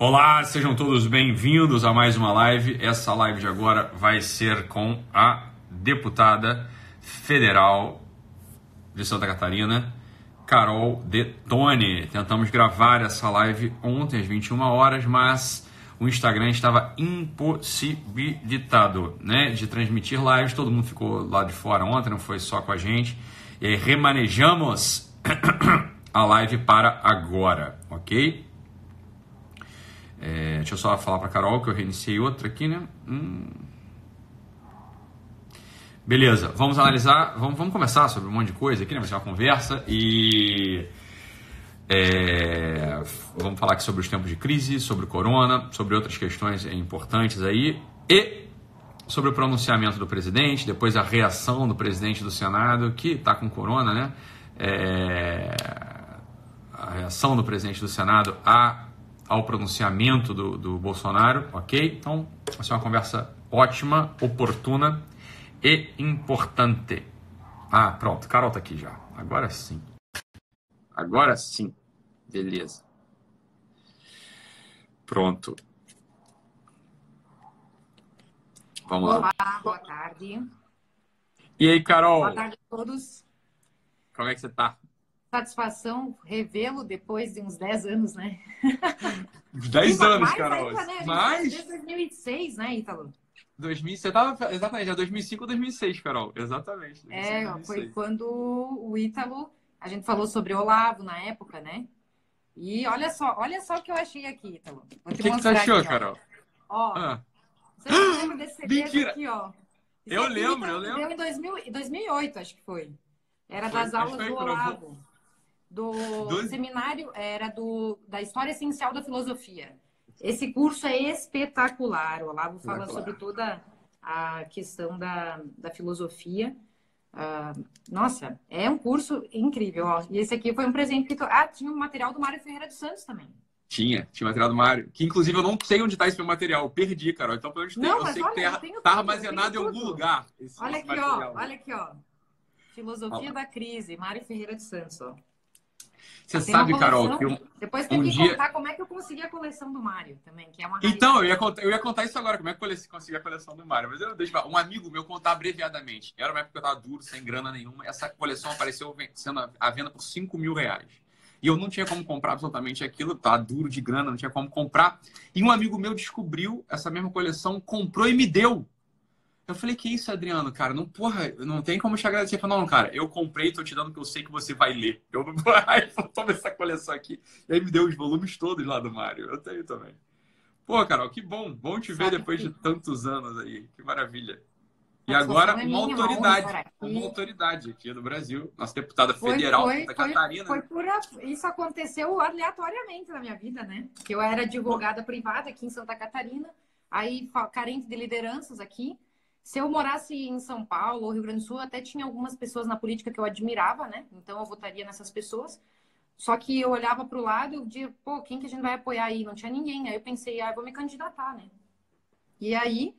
Olá, sejam todos bem-vindos a mais uma live. Essa live de agora vai ser com a deputada federal de Santa Catarina, Carol Detone. Tentamos gravar essa live ontem às 21 horas, mas o Instagram estava impossibilitado né, de transmitir lives. Todo mundo ficou lá de fora ontem, não foi só com a gente. E remanejamos a live para agora, ok? É, deixa eu só falar para Carol que eu reiniciei outra aqui, né? Hum. Beleza, vamos analisar, vamos, vamos começar sobre um monte de coisa aqui, né? Vai ser uma conversa e é, vamos falar aqui sobre os tempos de crise, sobre o corona, sobre outras questões importantes aí e sobre o pronunciamento do presidente, depois a reação do presidente do Senado, que está com corona, né? É, a reação do presidente do Senado a ao pronunciamento do, do Bolsonaro, ok? Então, vai ser uma conversa ótima, oportuna e importante. Ah, pronto, Carol tá aqui já. Agora sim. Agora sim. Beleza. Pronto. Vamos Olá, lá. boa tarde. E aí, Carol? Boa tarde a todos. Como é que você tá? Satisfação revê-lo depois de uns 10 anos, né? 10 anos, Carol. Ainda, né? Mais? Desde 2006, né, Ítalo? 2000, você tava exatamente, é 2005 ou 2006, Carol. Exatamente. 2005, É, 2006. foi quando o Ítalo, a gente falou sobre Olavo na época, né? E olha só, olha só o que eu achei aqui, Ítalo. O que, que você achou, aqui. Carol? Ó, Ah, você não lembra desse CD Mentira! aqui, ó? Esse Eu aqui lembro, Ítalo eu lembro. Deu em 2000, em 2008, acho que foi. Era Foi, das aulas foi do Olavo. Do Doze- seminário, era do, da História Essencial da Filosofia. Esse curso é espetacular. O Olavo fala sobre toda a questão da, da filosofia. Ah, nossa, é um curso incrível. Ó. E esse aqui foi um presente que... tu- Ah, tinha um material do Mário Ferreira dos Santos também. Tinha, tinha material do Mário. Que inclusive eu não sei onde está esse meu material. Eu perdi, Carol. Então, pelo menos tem, Não, eu sei olha, que tem, tenho tá armazenado em algum lugar. Olha aqui, material. ó. Olha aqui, ó. Filosofia Ó. da Crise, Mário Ferreira dos Santos, ó. Você sabe, Carol, que um, Depois tem um que dia- contar como é que eu consegui a coleção do Mário também, que é uma Então, eu ia, contar, eu ia contar isso agora, como é que eu consegui a coleção do Mário. Mas eu deixo um amigo meu contar abreviadamente. Era uma época que eu tava duro, sem grana nenhuma. Essa coleção apareceu sendo à venda por 5 mil reais. E eu não tinha como comprar absolutamente aquilo, tava duro de grana, não tinha como comprar. E um amigo meu descobriu essa mesma coleção, comprou e me deu. Eu falei, que isso, Adriano, cara? Não, porra, não tem como te agradecer. Ele falou, não, cara, eu comprei, tô te dando que eu sei que você vai ler. Eu. Aí toma essa coleção aqui. E aí me deu os volumes todos lá do Mário. Eu tenho também. Pô, Carol, que bom. Bom te ver Sabe depois que- de tantos anos aí. Que maravilha. E agora, uma autoridade. Uma autoridade aqui no Brasil. Nossa deputada federal, foi, Santa foi, Catarina. foi por a- Isso aconteceu aleatoriamente na minha vida, né? Que eu era advogada privada aqui em Santa Catarina, aí carente de lideranças aqui. Se eu morasse em São Paulo ou Rio Grande do Sul, até tinha algumas pessoas na política que eu admirava, né? Então eu votaria nessas pessoas. Só que eu olhava para o lado e dizia, pô, quem que a gente vai apoiar aí? Não tinha ninguém. Aí eu pensei, ah, eu vou me candidatar, né? E aí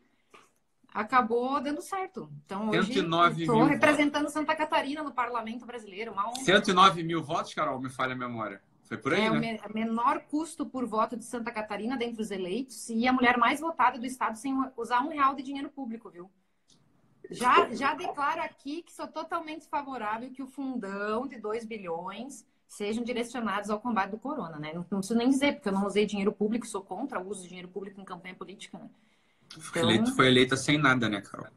acabou dando certo. Então hoje 109 estou representando Santa Catarina no Parlamento Brasileiro, uma honra. 109 mil votos, Carol, me falha a memória. Foi por aí, É o né? me- menor custo por voto de Santa Catarina dentre os eleitos e a mulher mais votada do estado sem usar um real de dinheiro público, viu? Já, já declaro aqui que sou totalmente favorável que o fundão de 2 bilhões sejam direcionados ao combate do corona, né? Não, não preciso nem dizer, porque eu não usei dinheiro público, sou contra o uso de dinheiro público em campanha política, né? Foi eleita, foi eleita sem nada, né, Carol?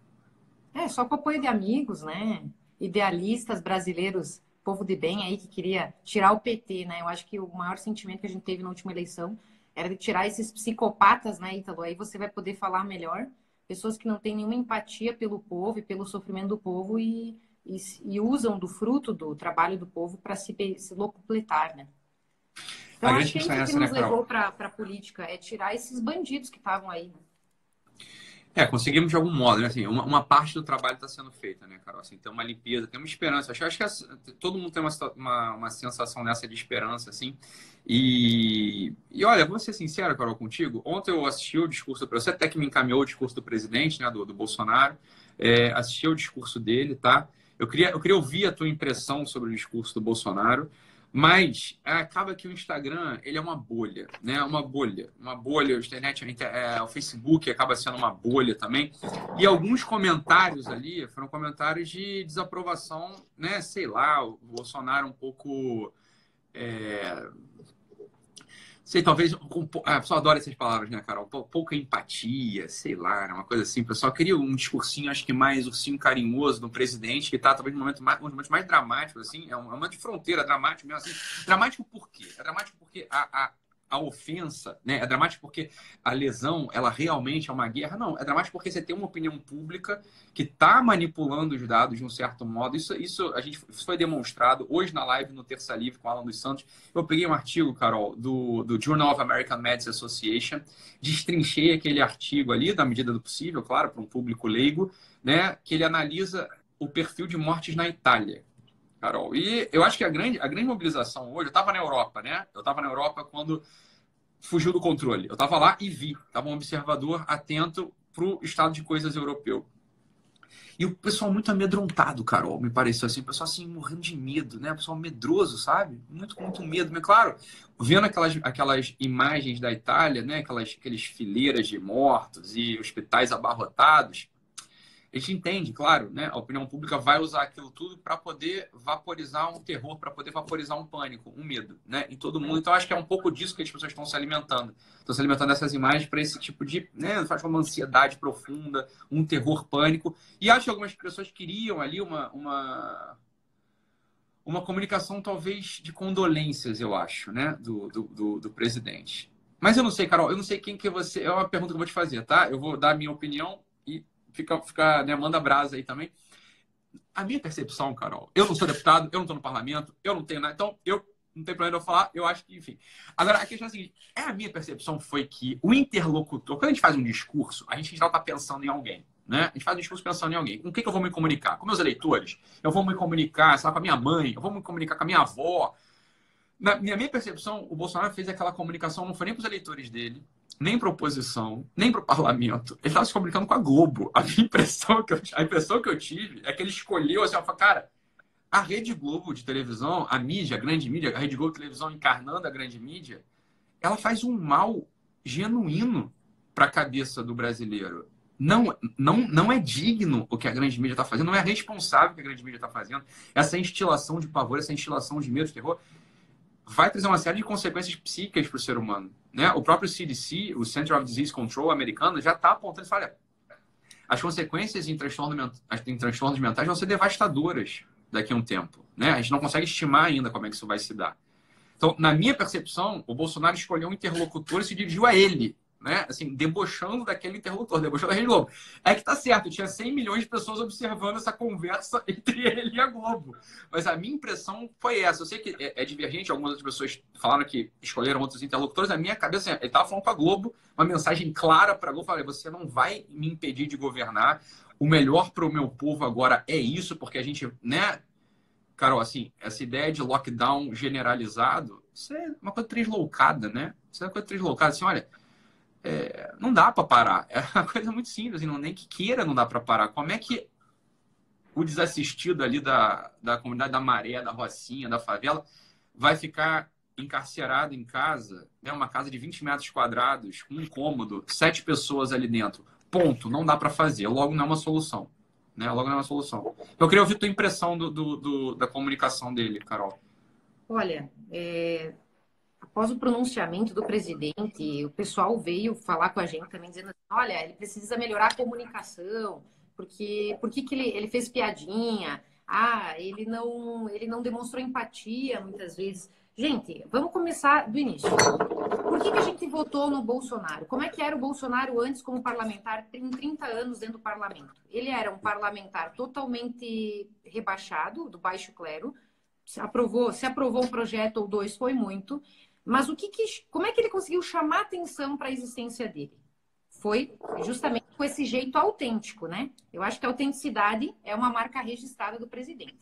É, só com apoio de amigos, né? Idealistas brasileiros, povo de bem aí que queria tirar o PT, né? Eu acho que o maior sentimento que a gente teve na última eleição era de tirar esses psicopatas, né, Ítalo? Aí você vai poder falar melhor. Pessoas que não têm nenhuma empatia pelo povo e pelo sofrimento do povo e, e, e usam do fruto do trabalho do povo para se, se locupletar, né? Então, A acho que é é isso essa, que né, nos Carol? levou para a política, é tirar esses bandidos que estavam aí, né? É, conseguimos de algum modo, né? Assim, uma, uma parte do trabalho está sendo feita, né, Carol? Assim, tem uma limpeza, tem uma esperança. Acho, acho que todo mundo tem uma, uma, uma sensação dessa de esperança, assim. E, e olha, vou ser sincero, Carol, contigo. Ontem eu assisti o discurso, você até que me encaminhou o discurso do presidente, né, do, do Bolsonaro. É, assisti o discurso dele, tá? Eu queria, eu queria ouvir a tua impressão sobre o discurso do Bolsonaro. Mas acaba que o Instagram ele é uma bolha, né? Uma bolha, uma bolha. A internet, é, o Facebook acaba sendo uma bolha também. E alguns comentários ali foram comentários de desaprovação, né? Sei lá, o Bolsonaro um pouco é, sei, talvez. Com, a pessoa adora essas palavras, né, Carol? Pouca empatia, sei lá, uma coisa assim. O pessoal queria um discursinho, acho que mais ursinho carinhoso do presidente, que está talvez no momento mais, um momentos mais dramáticos, assim. É é um momento de fronteira, dramático mesmo, assim. Dramático por quê? É dramático porque a, a a ofensa, né? É dramático porque a lesão, ela realmente é uma guerra? Não, é dramático porque você tem uma opinião pública que está manipulando os dados de um certo modo. Isso, isso, a gente, isso foi demonstrado hoje na live no Terça Livre com Alan dos Santos. Eu peguei um artigo, Carol, do, do Journal of American Medicine Association, destrinchei aquele artigo ali, na medida do possível, claro, para um público leigo, né? Que ele analisa o perfil de mortes na Itália. Carol. E eu acho que a grande, a grande mobilização hoje, eu estava na Europa, né? Eu estava na Europa quando fugiu do controle. Eu estava lá e vi, estava um observador atento para o estado de coisas europeu. E o pessoal muito amedrontado, Carol, me pareceu assim, o pessoal assim, morrendo de medo, né? O pessoal medroso, sabe? Muito, muito medo. Mas, claro, vendo aquelas, aquelas imagens da Itália, né? Aquelas, aquelas fileiras de mortos e hospitais abarrotados, a gente entende, claro, né? A opinião pública vai usar aquilo tudo para poder vaporizar um terror, para poder vaporizar um pânico, um medo, né? Em todo mundo. Então, acho que é um pouco disso que as pessoas estão se alimentando. Estão se alimentando dessas imagens para esse tipo de, né? Faz uma ansiedade profunda, um terror, pânico. E acho que algumas pessoas queriam ali uma, uma, uma comunicação talvez de condolências, eu acho, né? Do, do, do, do presidente. Mas eu não sei, Carol, eu não sei quem que você. É uma pergunta que eu vou te fazer, tá? Eu vou dar a minha opinião fica, fica né, manda brasa aí também. A minha percepção, Carol, eu não sou deputado, eu não estou no parlamento, eu não tenho nada. Então, eu não tem problema eu falar, eu acho que, enfim. Agora, a questão é a seguinte: é a minha percepção foi que o interlocutor, quando a gente faz um discurso, a gente já está pensando em alguém. Né? A gente faz um discurso pensando em alguém. Com quem que eu vou me comunicar? Com meus eleitores? Eu vou me comunicar, sei lá, com a minha mãe? Eu vou me comunicar com a minha avó? Na minha, minha percepção, o Bolsonaro fez aquela comunicação, não foi nem para os eleitores dele, nem para oposição, nem para o parlamento. Ele estava se comunicando com a Globo. A minha impressão que eu, a impressão que eu tive é que ele escolheu assim, falou, cara, a Rede Globo de televisão, a mídia, a grande mídia, a Rede Globo de televisão encarnando a grande mídia, ela faz um mal genuíno para a cabeça do brasileiro. Não, não, não é digno o que a grande mídia está fazendo, não é responsável o que a grande mídia está fazendo. Essa instilação de pavor, essa instilação de medo, de terror, vai trazer uma série de consequências psíquicas para o ser humano. Né? O próprio CDC, o Center of Disease Control americano, já está apontando e olha, as consequências em, transtorno, em transtornos mentais vão ser devastadoras daqui a um tempo. Né? A gente não consegue estimar ainda como é que isso vai se dar. Então, na minha percepção, o Bolsonaro escolheu um interlocutor e se dirigiu a ele né? Assim, debochando daquele interlocutor, debochando da Rede Globo. É que tá certo, tinha 100 milhões de pessoas observando essa conversa entre ele e a Globo. Mas a minha impressão foi essa. Eu sei que é, é divergente, algumas outras pessoas falaram que escolheram outros interlocutores. A minha cabeça, assim, ele tava falando com a Globo, uma mensagem clara para Globo. Falei, você não vai me impedir de governar. O melhor para o meu povo agora é isso, porque a gente, né? Carol, assim, essa ideia de lockdown generalizado, isso é uma coisa tresloucada, né? Isso é uma coisa tresloucada. Assim, olha, é, não dá para parar. É uma coisa muito simples, não, nem que queira não dá para parar. Como é que o desassistido ali da, da comunidade da Maré, da Rocinha, da favela, vai ficar encarcerado em casa, né, uma casa de 20 metros quadrados, com um cômodo, sete pessoas ali dentro. Ponto, não dá para fazer. Logo não é uma solução. Né? Logo não é uma solução. Eu queria ouvir tua impressão do, do, do da comunicação dele, Carol. Olha, é, após o pronunciamento do presidente, o pessoal veio falar com a gente também dizendo assim, olha, ele precisa melhorar a comunicação, porque por que, ele, ele fez piadinha? Ah, ele não, ele não demonstrou empatia muitas vezes. Gente, vamos começar do início. Por que, que a gente votou no Bolsonaro? Como é que era o Bolsonaro antes como parlamentar, em 30 anos dentro do parlamento? Ele era um parlamentar totalmente rebaixado, do baixo clero, se aprovou, se aprovou um projeto ou dois foi muito. Mas o que, que como é que ele conseguiu chamar atenção para a existência dele? Foi justamente com esse jeito autêntico, né? Eu acho que a autenticidade é uma marca registrada do presidente.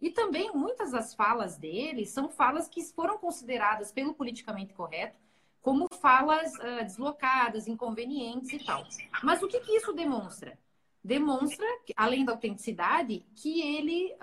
E também muitas das falas dele são falas que foram consideradas pelo politicamente correto como falas uh, deslocadas, inconvenientes e tal. Mas o que, que isso demonstra? Demonstra, além da autenticidade, que ele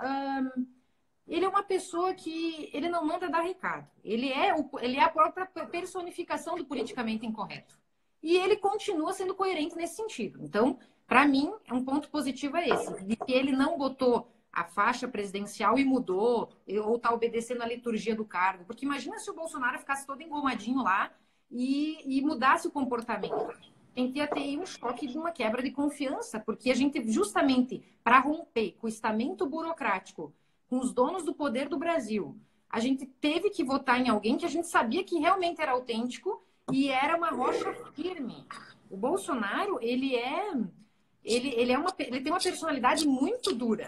ele é uma pessoa que ele não manda dar recado. Ele é, o, ele é a própria personificação do politicamente incorreto. E ele continua sendo coerente nesse sentido. Então, para mim, é um ponto positivo é esse, de que ele não botou a faixa presidencial e mudou, ou está obedecendo a liturgia do cargo. Porque imagina se o Bolsonaro ficasse todo engomadinho lá e, e mudasse o comportamento. Tem que ter um choque de uma quebra de confiança, porque a gente, justamente para romper com o estamento burocrático, com os donos do poder do Brasil, a gente teve que votar em alguém que a gente sabia que realmente era autêntico e era uma rocha firme. O Bolsonaro, ele é ele, ele, é uma, ele tem uma personalidade muito dura.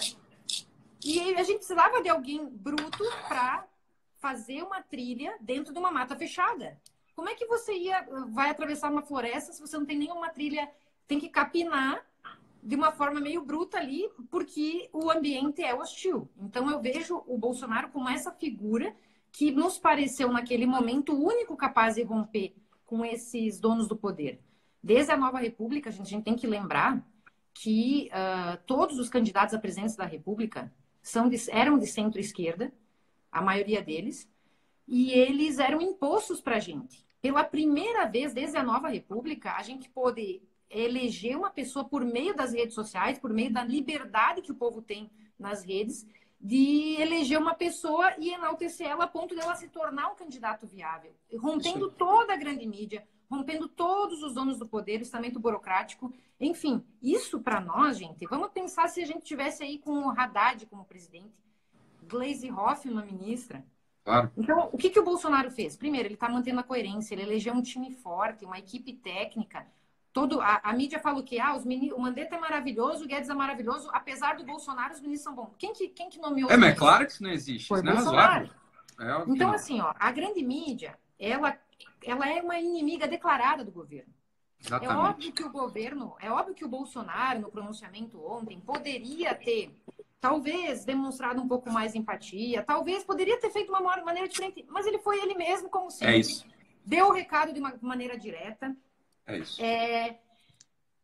E a gente precisava de alguém bruto para fazer uma trilha dentro de uma mata fechada. Como é que você ia vai atravessar uma floresta se você não tem nenhuma trilha? Tem que capinar de uma forma meio bruta ali, porque o ambiente é hostil. Então eu vejo o Bolsonaro como essa figura que nos pareceu naquele momento o único capaz de romper com esses donos do poder. Desde a Nova República, a gente, a gente tem que lembrar que uh, todos os candidatos à presidência da República são de, eram de centro-esquerda, a maioria deles, e eles eram impostos para a gente. Pela primeira vez, desde a nova república, a gente pôde eleger uma pessoa por meio das redes sociais, por meio da liberdade que o povo tem nas redes, de eleger uma pessoa e enaltecer ela a ponto dela se tornar um candidato viável, rompendo toda a grande mídia, rompendo todos os donos do poder, o estamento burocrático. Enfim, isso para nós, gente, vamos pensar se a gente tivesse aí com o Haddad como presidente, Glaze Hoffmann ministra. Claro. Então, o que, que o Bolsonaro fez? Primeiro, ele está mantendo a coerência, ele elegeu um time forte, uma equipe técnica. Todo, a, a mídia fala o quê? Ah, os mini, o Mandetta é maravilhoso, o Guedes é maravilhoso, apesar do Bolsonaro, os ministros são bons. Quem que, quem que nomeou? É, mas é claro que isso não existe. Foi isso não é. É então, assim, ó, a grande mídia, ela ela é uma inimiga declarada do governo. É Exatamente. É óbvio que o governo, é óbvio que o Bolsonaro, no pronunciamento ontem, poderia ter, talvez, demonstrado um pouco mais de empatia, talvez poderia ter feito uma maneira diferente, mas ele foi ele mesmo, como sempre. É isso. Deu o recado de uma maneira direta. É isso. É,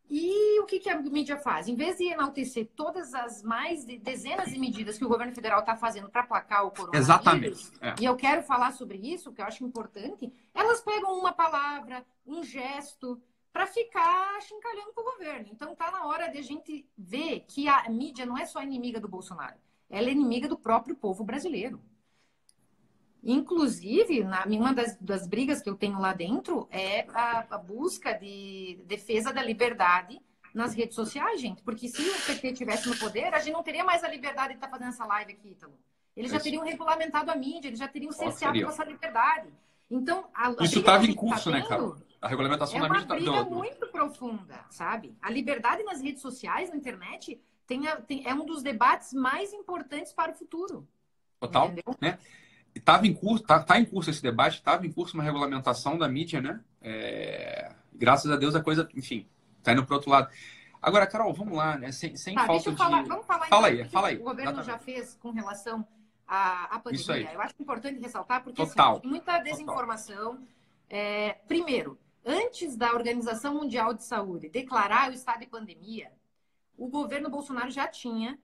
e o que, que a mídia faz? Em vez de enaltecer todas as mais de dezenas de medidas que o governo federal está fazendo para aplacar o coronavírus, Exatamente. É. e eu quero falar sobre isso, que eu acho importante, elas pegam uma palavra, um gesto, para ficar chincalhando com o governo. Então tá na hora de a gente ver que a mídia não é só inimiga do Bolsonaro, ela é inimiga do próprio povo brasileiro. Inclusive, na, uma das, das brigas que eu tenho lá dentro é a, a, busca de defesa da liberdade nas redes sociais, gente. Porque se o PT tivesse no poder, a gente não teria mais a liberdade de estar fazendo essa live aqui, Ítalo. Eles já teriam regulamentado a mídia, eles já teriam cerceado essa liberdade. Então, a, a Isso estava em curso, tá né, cara? A regulamentação é da mídia está... É uma briga muito profunda, sabe? A liberdade nas redes sociais, na internet, tem, tem, é um dos debates mais importantes para o futuro. Total, entendeu? né? Estava em curso, tá, tá, em curso esse debate, estava em curso uma regulamentação da mídia, né? É, graças a Deus a coisa, enfim, está indo para outro lado. Agora, Carol, vamos lá, né? Sem, sem tá, falta de. Falar, vamos falar fala então, aí, fala aí. O governo já fez com relação à, à pandemia. Eu acho importante ressaltar, porque assim, Total. Assim, muita desinformação. É, primeiro, antes da Organização Mundial de Saúde declarar o estado de pandemia, o governo Bolsonaro já tinha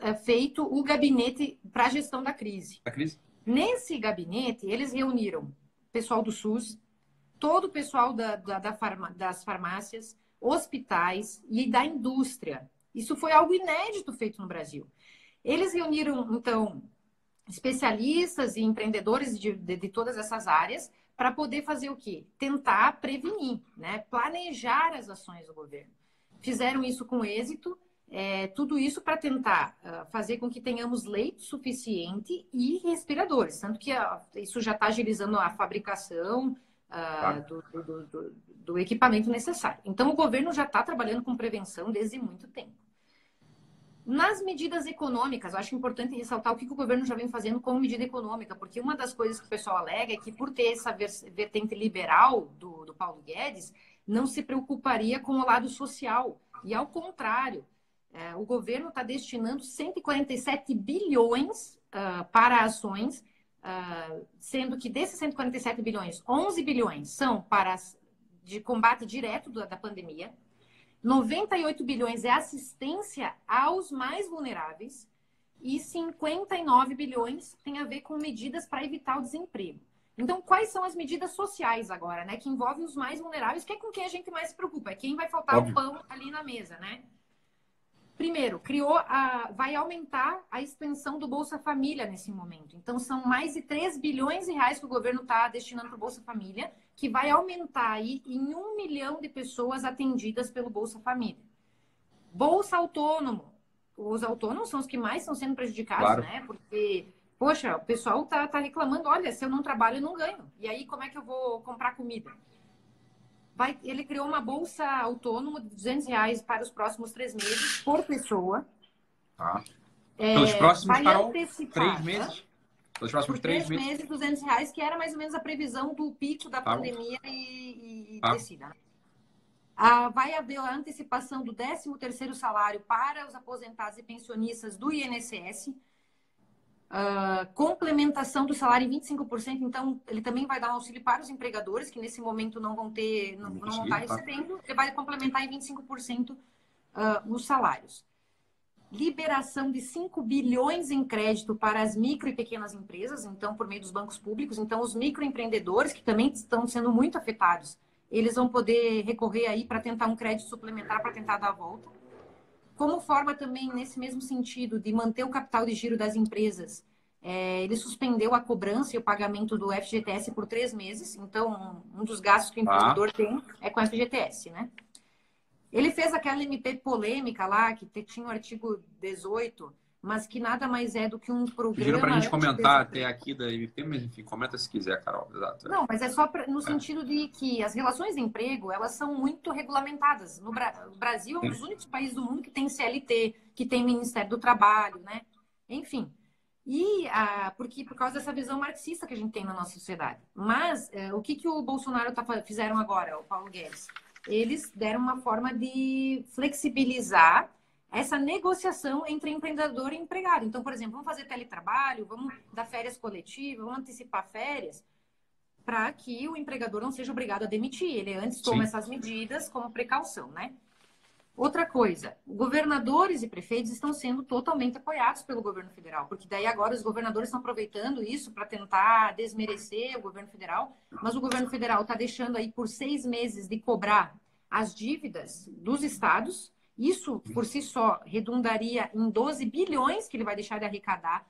é, feito o gabinete para a gestão da crise. Da crise? Nesse gabinete, eles reuniram pessoal do SUS, todo o pessoal da, da, da farma, das farmácias, hospitais e da indústria. Isso foi algo inédito feito no Brasil. Eles reuniram, então, especialistas e empreendedores de, de, de todas essas áreas para poder fazer o quê? Tentar prevenir, né? planejar as ações do governo. Fizeram isso com êxito é, tudo isso para tentar uh, fazer com que tenhamos leite suficiente e respiradores. Tanto que uh, isso já está agilizando a fabricação uh, do, do, do, do, equipamento necessário. Então, o governo já está trabalhando com prevenção desde muito tempo. Nas medidas econômicas, eu acho importante ressaltar o que, que o governo já vem fazendo como medida econômica, porque uma das coisas que o pessoal alega é que, por ter essa vertente liberal do Paulo Guedes, não se preocuparia com o lado social. E, ao contrário, é, o governo está destinando 147 bilhões uh, para ações, uh, sendo que desses 147 bilhões, 11 bilhões são para de combate direto da, da pandemia, 98 bilhões é assistência aos mais vulneráveis e 59 bilhões tem a ver com medidas para evitar o desemprego. Então, quais são as medidas sociais agora, né? Que envolvem os mais vulneráveis, que é com quem a gente mais se preocupa, é quem vai faltar Óbvio. o pão ali na mesa, né? Primeiro, criou a, vai aumentar a extensão do Bolsa Família nesse momento. Então, são mais de 3 bilhões de reais que o governo está destinando para o Bolsa Família, que vai aumentar aí em um milhão de pessoas atendidas pelo Bolsa Família. Bolsa Autônomo. Os autônomos são os que mais estão sendo prejudicados, claro. né? Porque Poxa, o pessoal tá, tá reclamando, olha, se eu não trabalho, eu não ganho. E aí, como é que eu vou comprar comida? Vai, ele criou uma bolsa autônoma de 200 reais para os próximos três meses, por pessoa. Tá. É, Pelos próximos, Carol, três meses? Pelos próximos três, três meses, 200 reais, que era mais ou menos a previsão do pico da tá pandemia bom. e, e tá. descida. Ah, vai haver a antecipação do 13º salário para os aposentados e pensionistas do INSS, Uh, complementação do salário em 25%, então ele também vai dar um auxílio para os empregadores que nesse momento não vão ter, não, não vão estar recebendo, ele vai complementar em 25% uh, os salários. Liberação de 5 bilhões em crédito para as micro e pequenas empresas, então por meio dos bancos públicos, então os microempreendedores que também estão sendo muito afetados, eles vão poder recorrer aí para tentar um crédito suplementar para tentar dar a volta como forma também, nesse mesmo sentido, de manter o capital de giro das empresas, é, ele suspendeu a cobrança e o pagamento do FGTS por três meses. Então, um dos gastos que o empreendedor ah. tem é com o FGTS, né? Ele fez aquela MP polêmica lá, que tinha o artigo 18, mas que nada mais é do que um programa. Pediram para a gente comentar até aqui da MP, mas enfim, comenta se quiser, Carol. Exato. Não, mas é só pra, no é. sentido de que as relações de emprego elas são muito regulamentadas. No Bra o Brasil é um dos únicos países do mundo que tem CLT, que tem Ministério do Trabalho, né? Enfim. E ah, porque por causa dessa visão marxista que a gente tem na nossa sociedade. Mas eh, o que, que o Bolsonaro tá, fizeram agora, o Paulo Guedes? Eles deram uma forma de flexibilizar essa negociação entre empreendedor e empregado. Então, por exemplo, vamos fazer teletrabalho, vamos dar férias coletivas, vamos antecipar férias, para que o empregador não seja obrigado a demitir. Ele antes toma Sim. essas medidas como precaução, né? Outra coisa, governadores e prefeitos estão sendo totalmente apoiados pelo governo federal, porque daí agora os governadores estão aproveitando isso para tentar desmerecer o governo federal, mas o governo federal está deixando aí por seis meses de cobrar as dívidas dos estados isso, por si só, redundaria em 12 bilhões que ele vai deixar de arrecadar,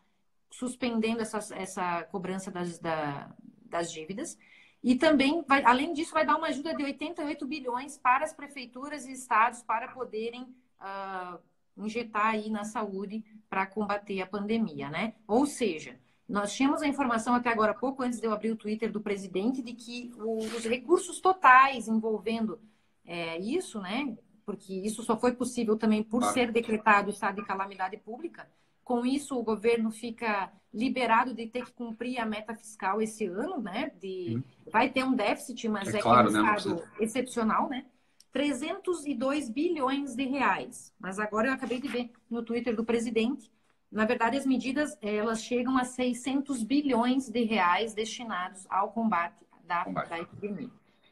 suspendendo essa, essa cobrança das, da, das dívidas. E também, vai, além disso, vai dar uma ajuda de 88 bilhões para as prefeituras e estados para poderem uh, injetar aí na saúde para combater a pandemia, né? Ou seja, nós tínhamos a informação até agora, pouco antes de eu abrir o Twitter do presidente, de que os recursos totais envolvendo é, isso, né? Porque isso só foi possível também por claro. ser decretado estado de calamidade pública. Com isso, o governo fica liberado de ter que cumprir a meta fiscal esse ano, né? De, hum. Vai ter um déficit, mas é, é claro, um né? estado excepcional, né? 302 bilhões de reais. Mas agora eu acabei de ver no Twitter do presidente. Na verdade, as medidas elas chegam a 600 bilhões de reais destinados ao combate da, combate. da epidemia.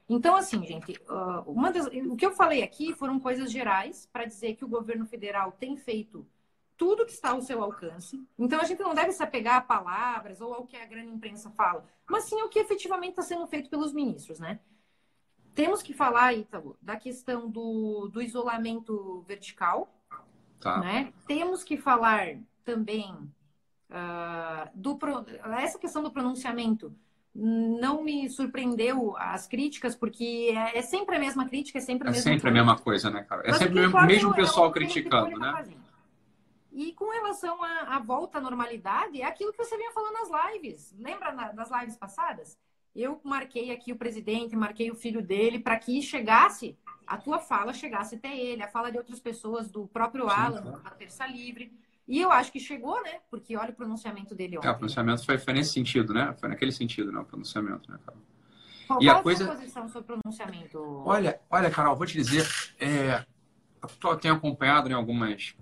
Então, assim, gente, ah, uma das, o que eu falei aqui foram coisas gerais para dizer que o governo federal tem feito tudo que está ao seu alcance. Então, a gente não deve se apegar a palavras ou ao que a grande imprensa fala, mas sim ao que efetivamente está sendo feito pelos ministros, né? Temos que falar, Ítalo, da questão do, do isolamento vertical, tá. né? Temos que falar também uh, do essa questão do pronunciamento não me surpreendeu as críticas, porque é, é, sempre a mesma crítica, é sempre a é mesma É sempre coisa. a mesma coisa, né, cara? É Mas sempre o mesmo pessoal criticando, né? E com relação à, volta à normalidade, é aquilo que você vinha falando nas lives. Lembra na, das lives passadas? Eu marquei aqui o presidente, marquei o filho dele, para que chegasse, a tua fala chegasse até ele, a fala de outras pessoas, do próprio Sim, Alan, claro. da Terça Livre. E eu acho que chegou, né? Porque olha o pronunciamento dele ontem. É, o pronunciamento foi, foi nesse sentido, né? Foi naquele sentido, né? O pronunciamento, né, Carol? Qual, e qual a coisa... a posição sobre pronunciamento? Olha, olha, Carol, vou te dizer, é... eu tenho acompanhado né, algumas.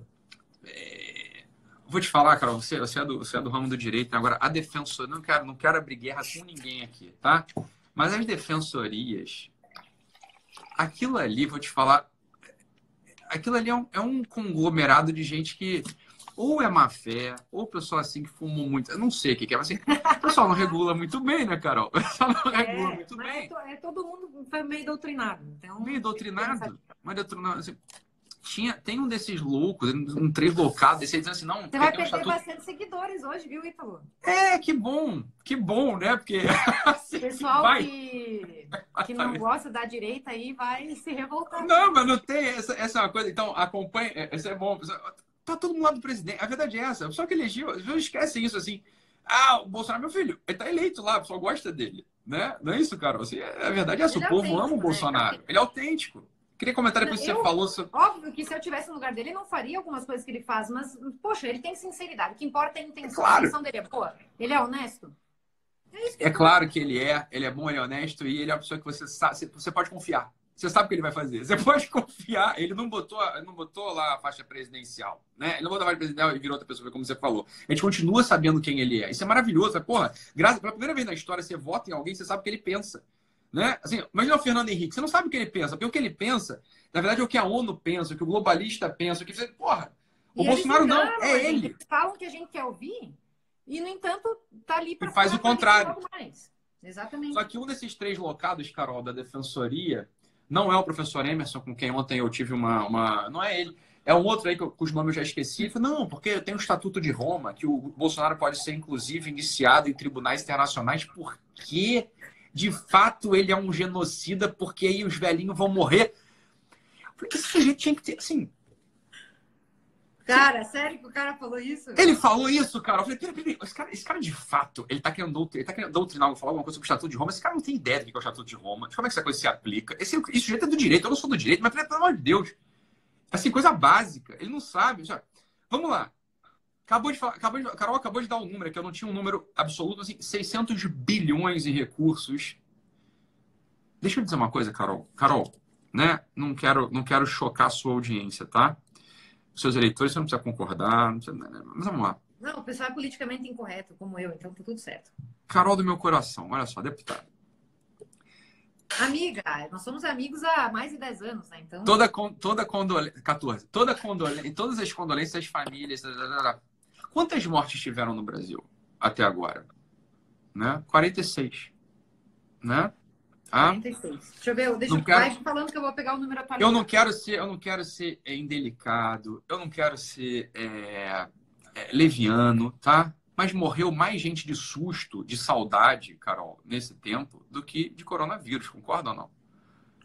É... Vou te falar, Carol, você, você, é do, você é do ramo do direito, né? agora a defensoria, não quero, não quero abrir guerra com ninguém aqui, tá? Mas as defensorias, aquilo ali, vou te falar, aquilo ali é um, é um conglomerado de gente que ou é má fé, ou o pessoal assim que fumou muito. Eu não sei o que, que é, mas assim, o pessoal não regula muito bem, né, Carol? O pessoal não É, regula muito mas bem. é É, todo mundo foi meio doutrinado. Então, Meio doutrinado. Mas doutrinado. Assim, tinha, tem um desses loucos, um treslocado, desse aí dizendo assim, não, Você vai um perder estatuto. bastante seguidores hoje, viu, Ítalo? É, que bom, que bom, né? Porque assim, Pessoal vai. que, que não gosta da direita aí vai se revoltar. Não, mas não tem. Essa, essa é uma coisa. Então, acompanha. é, Isso é bom. Tá todo mundo lá do presidente. A verdade é essa. Só que elegeu. As pessoas esquecem isso assim. Ah, o Bolsonaro, meu filho, ele tá eleito lá, o pessoal gosta dele. Né? Não é isso, Carol? Assim, a verdade é essa. Ele O é povo ama o né? Bolsonaro. Ele é autêntico. Queria comentar depois que você Eu- falou sobre. Óbvio que se eu tivesse no lugar dele, ele não faria algumas coisas que ele faz, mas, poxa, ele tem sinceridade. O que importa é a intenção. Claro. A intenção dele é boa. Ele é honesto. É isso que É claro que ele é, ele é bom, ele é honesto e ele é uma pessoa que você sabe, você pode confiar. Você sabe o que ele vai fazer. Você pode confiar. Ele não botou, não botou lá a faixa presidencial, né? Ele não botou a faixa presidencial e virou outra pessoa, como você falou. A gente continua sabendo quem ele é. Isso é maravilhoso. Porra, graças, pela primeira vez na história, você vota em alguém, você sabe o que ele pensa. Né? Assim, imagina o Fernando Henrique, você não sabe o que ele pensa, porque o que ele pensa, na verdade, é o que a ONU pensa, o que o globalista pensa, o que você. Porra, o E Bolsonaro não, é ele. Eles falam que a gente quer ouvir e, no entanto, tá ali para faz o contrário. Mais. Exatamente. Só que um desses três locados, Carol, da defensoria, não é o professor Emerson, com quem ontem eu tive uma. uma... Não é ele. É um outro aí que cujo nome eu já esqueci. Ele falou, não, porque tem o Estatuto de Roma, que o Bolsonaro pode ser, inclusive, iniciado em tribunais internacionais, porque, de fato, ele é um genocida, porque aí os velhinhos vão morrer. Falei, esse sujeito tinha que ter. Assim, Cara, sério que o cara falou isso? ele falou isso, cara. Eu falei, peraí, peraí, esse cara, esse cara de fato, ele tá querendo, ele tá querendo doutrinar, falar alguma coisa sobre o Estatuto de Roma. Esse cara não tem ideia do que é o Estatuto de Roma, de como é que essa coisa se aplica. Esse, esse sujeito é do direito, eu não sou do direito, mas pelo amor de Deus. Assim, coisa básica. Ele não sabe. Já. Vamos lá. Acabou de falar, acabou de, Carol acabou de dar um número, que eu não tinha um número absoluto, assim, 600 bilhões em recursos. Deixa eu dizer uma coisa, Carol. Carol, né? Não quero, não quero chocar a sua audiência, tá? Seus eleitores, você não precisa concordar, não precisa, mas vamos lá. Não, o pessoal é politicamente incorreto, como eu, então tá tudo certo. Carol do meu coração, olha só, deputado. Amiga, nós somos amigos há mais de 10 anos, né? Então, Toda, con- toda condolência. 14. Toda condolência. Todas as condolências às famílias. Quantas mortes tiveram no Brasil até agora? Né? 46. Né? Ah, 46. Deixa eu ver, deixa Não eu quero- vai falando que eu vou pegar o número atualizado. eu não quero ser, eu não quero ser é, indelicado, eu não quero ser é, é, leviano, tá? Mas morreu mais gente de susto, de saudade, Carol, nesse tempo, do que de coronavírus, concorda ou não?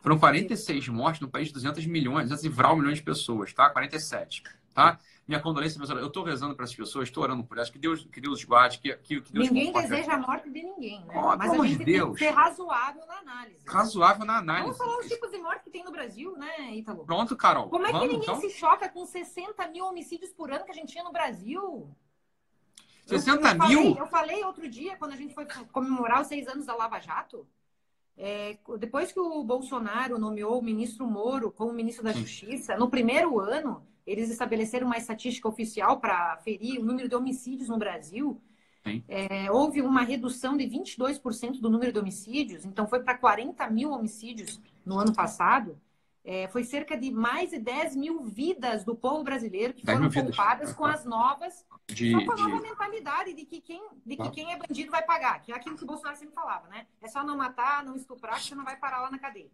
Foram 46 mortes no país de 200 milhões, 200 e vral milhões de pessoas, tá? 47, tá? Minha condolência, meus eu tô rezando para essas pessoas, estou orando por elas, que Deus, que Deus guarde, que, que, que Deus Ninguém deseja a morte de ninguém, né? Oh, Mas a gente de tem Deus. que ser razoável na análise. Razoável na análise. Vamos falar os tipos de morte que tem no Brasil, né, Ítalo? Pronto, Carol. Como é que Vamos, ninguém então? se choca com 60 mil homicídios por ano que a gente tinha no Brasil? Eu- 60 eu falei- mil? eu falei outro dia, quando a gente foi comemorar os seis anos da Lava Jato, é, depois que o Bolsonaro nomeou o ministro Moro como ministro da. Justiça, no primeiro ano, eles estabeleceram uma estatística oficial para ferir o número de homicídios no Brasil. É, houve uma redução de 22% do número de homicídios, então foi para 40 mil homicídios no ano passado. É, foi cerca de mais de 10 mil vidas do povo brasileiro que 10 foram vidas. poupadas com as novas De, só com a nova de... mentalidade de que quem, de que quem é bandido vai pagar, que é aquilo que o Bolsonaro sempre falava, né? É só não matar, não estuprar, que você não vai parar lá na cadeia.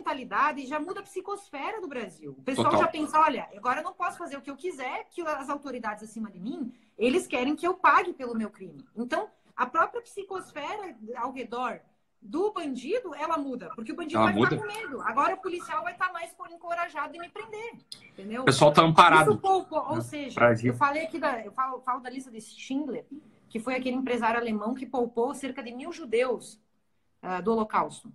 Mentalidade já muda a psicosfera do Brasil. O pessoal Total. já pensa, olha, agora eu não posso fazer o que eu quiser, que as autoridades acima de mim, eles querem que eu pague pelo meu crime. Então, a própria psicosfera ao redor do bandido, ela muda, porque o bandido Ela vai muda. ficar com medo. Agora o policial vai estar mais encorajado de me prender, entendeu? O pessoal tá amparado. Isso poupou, ou né? seja, Brasil. eu falei aqui da, eu falo, falo da lista de Schindler, que foi aquele empresário alemão que poupou cerca de mil judeus ah, do Holocausto.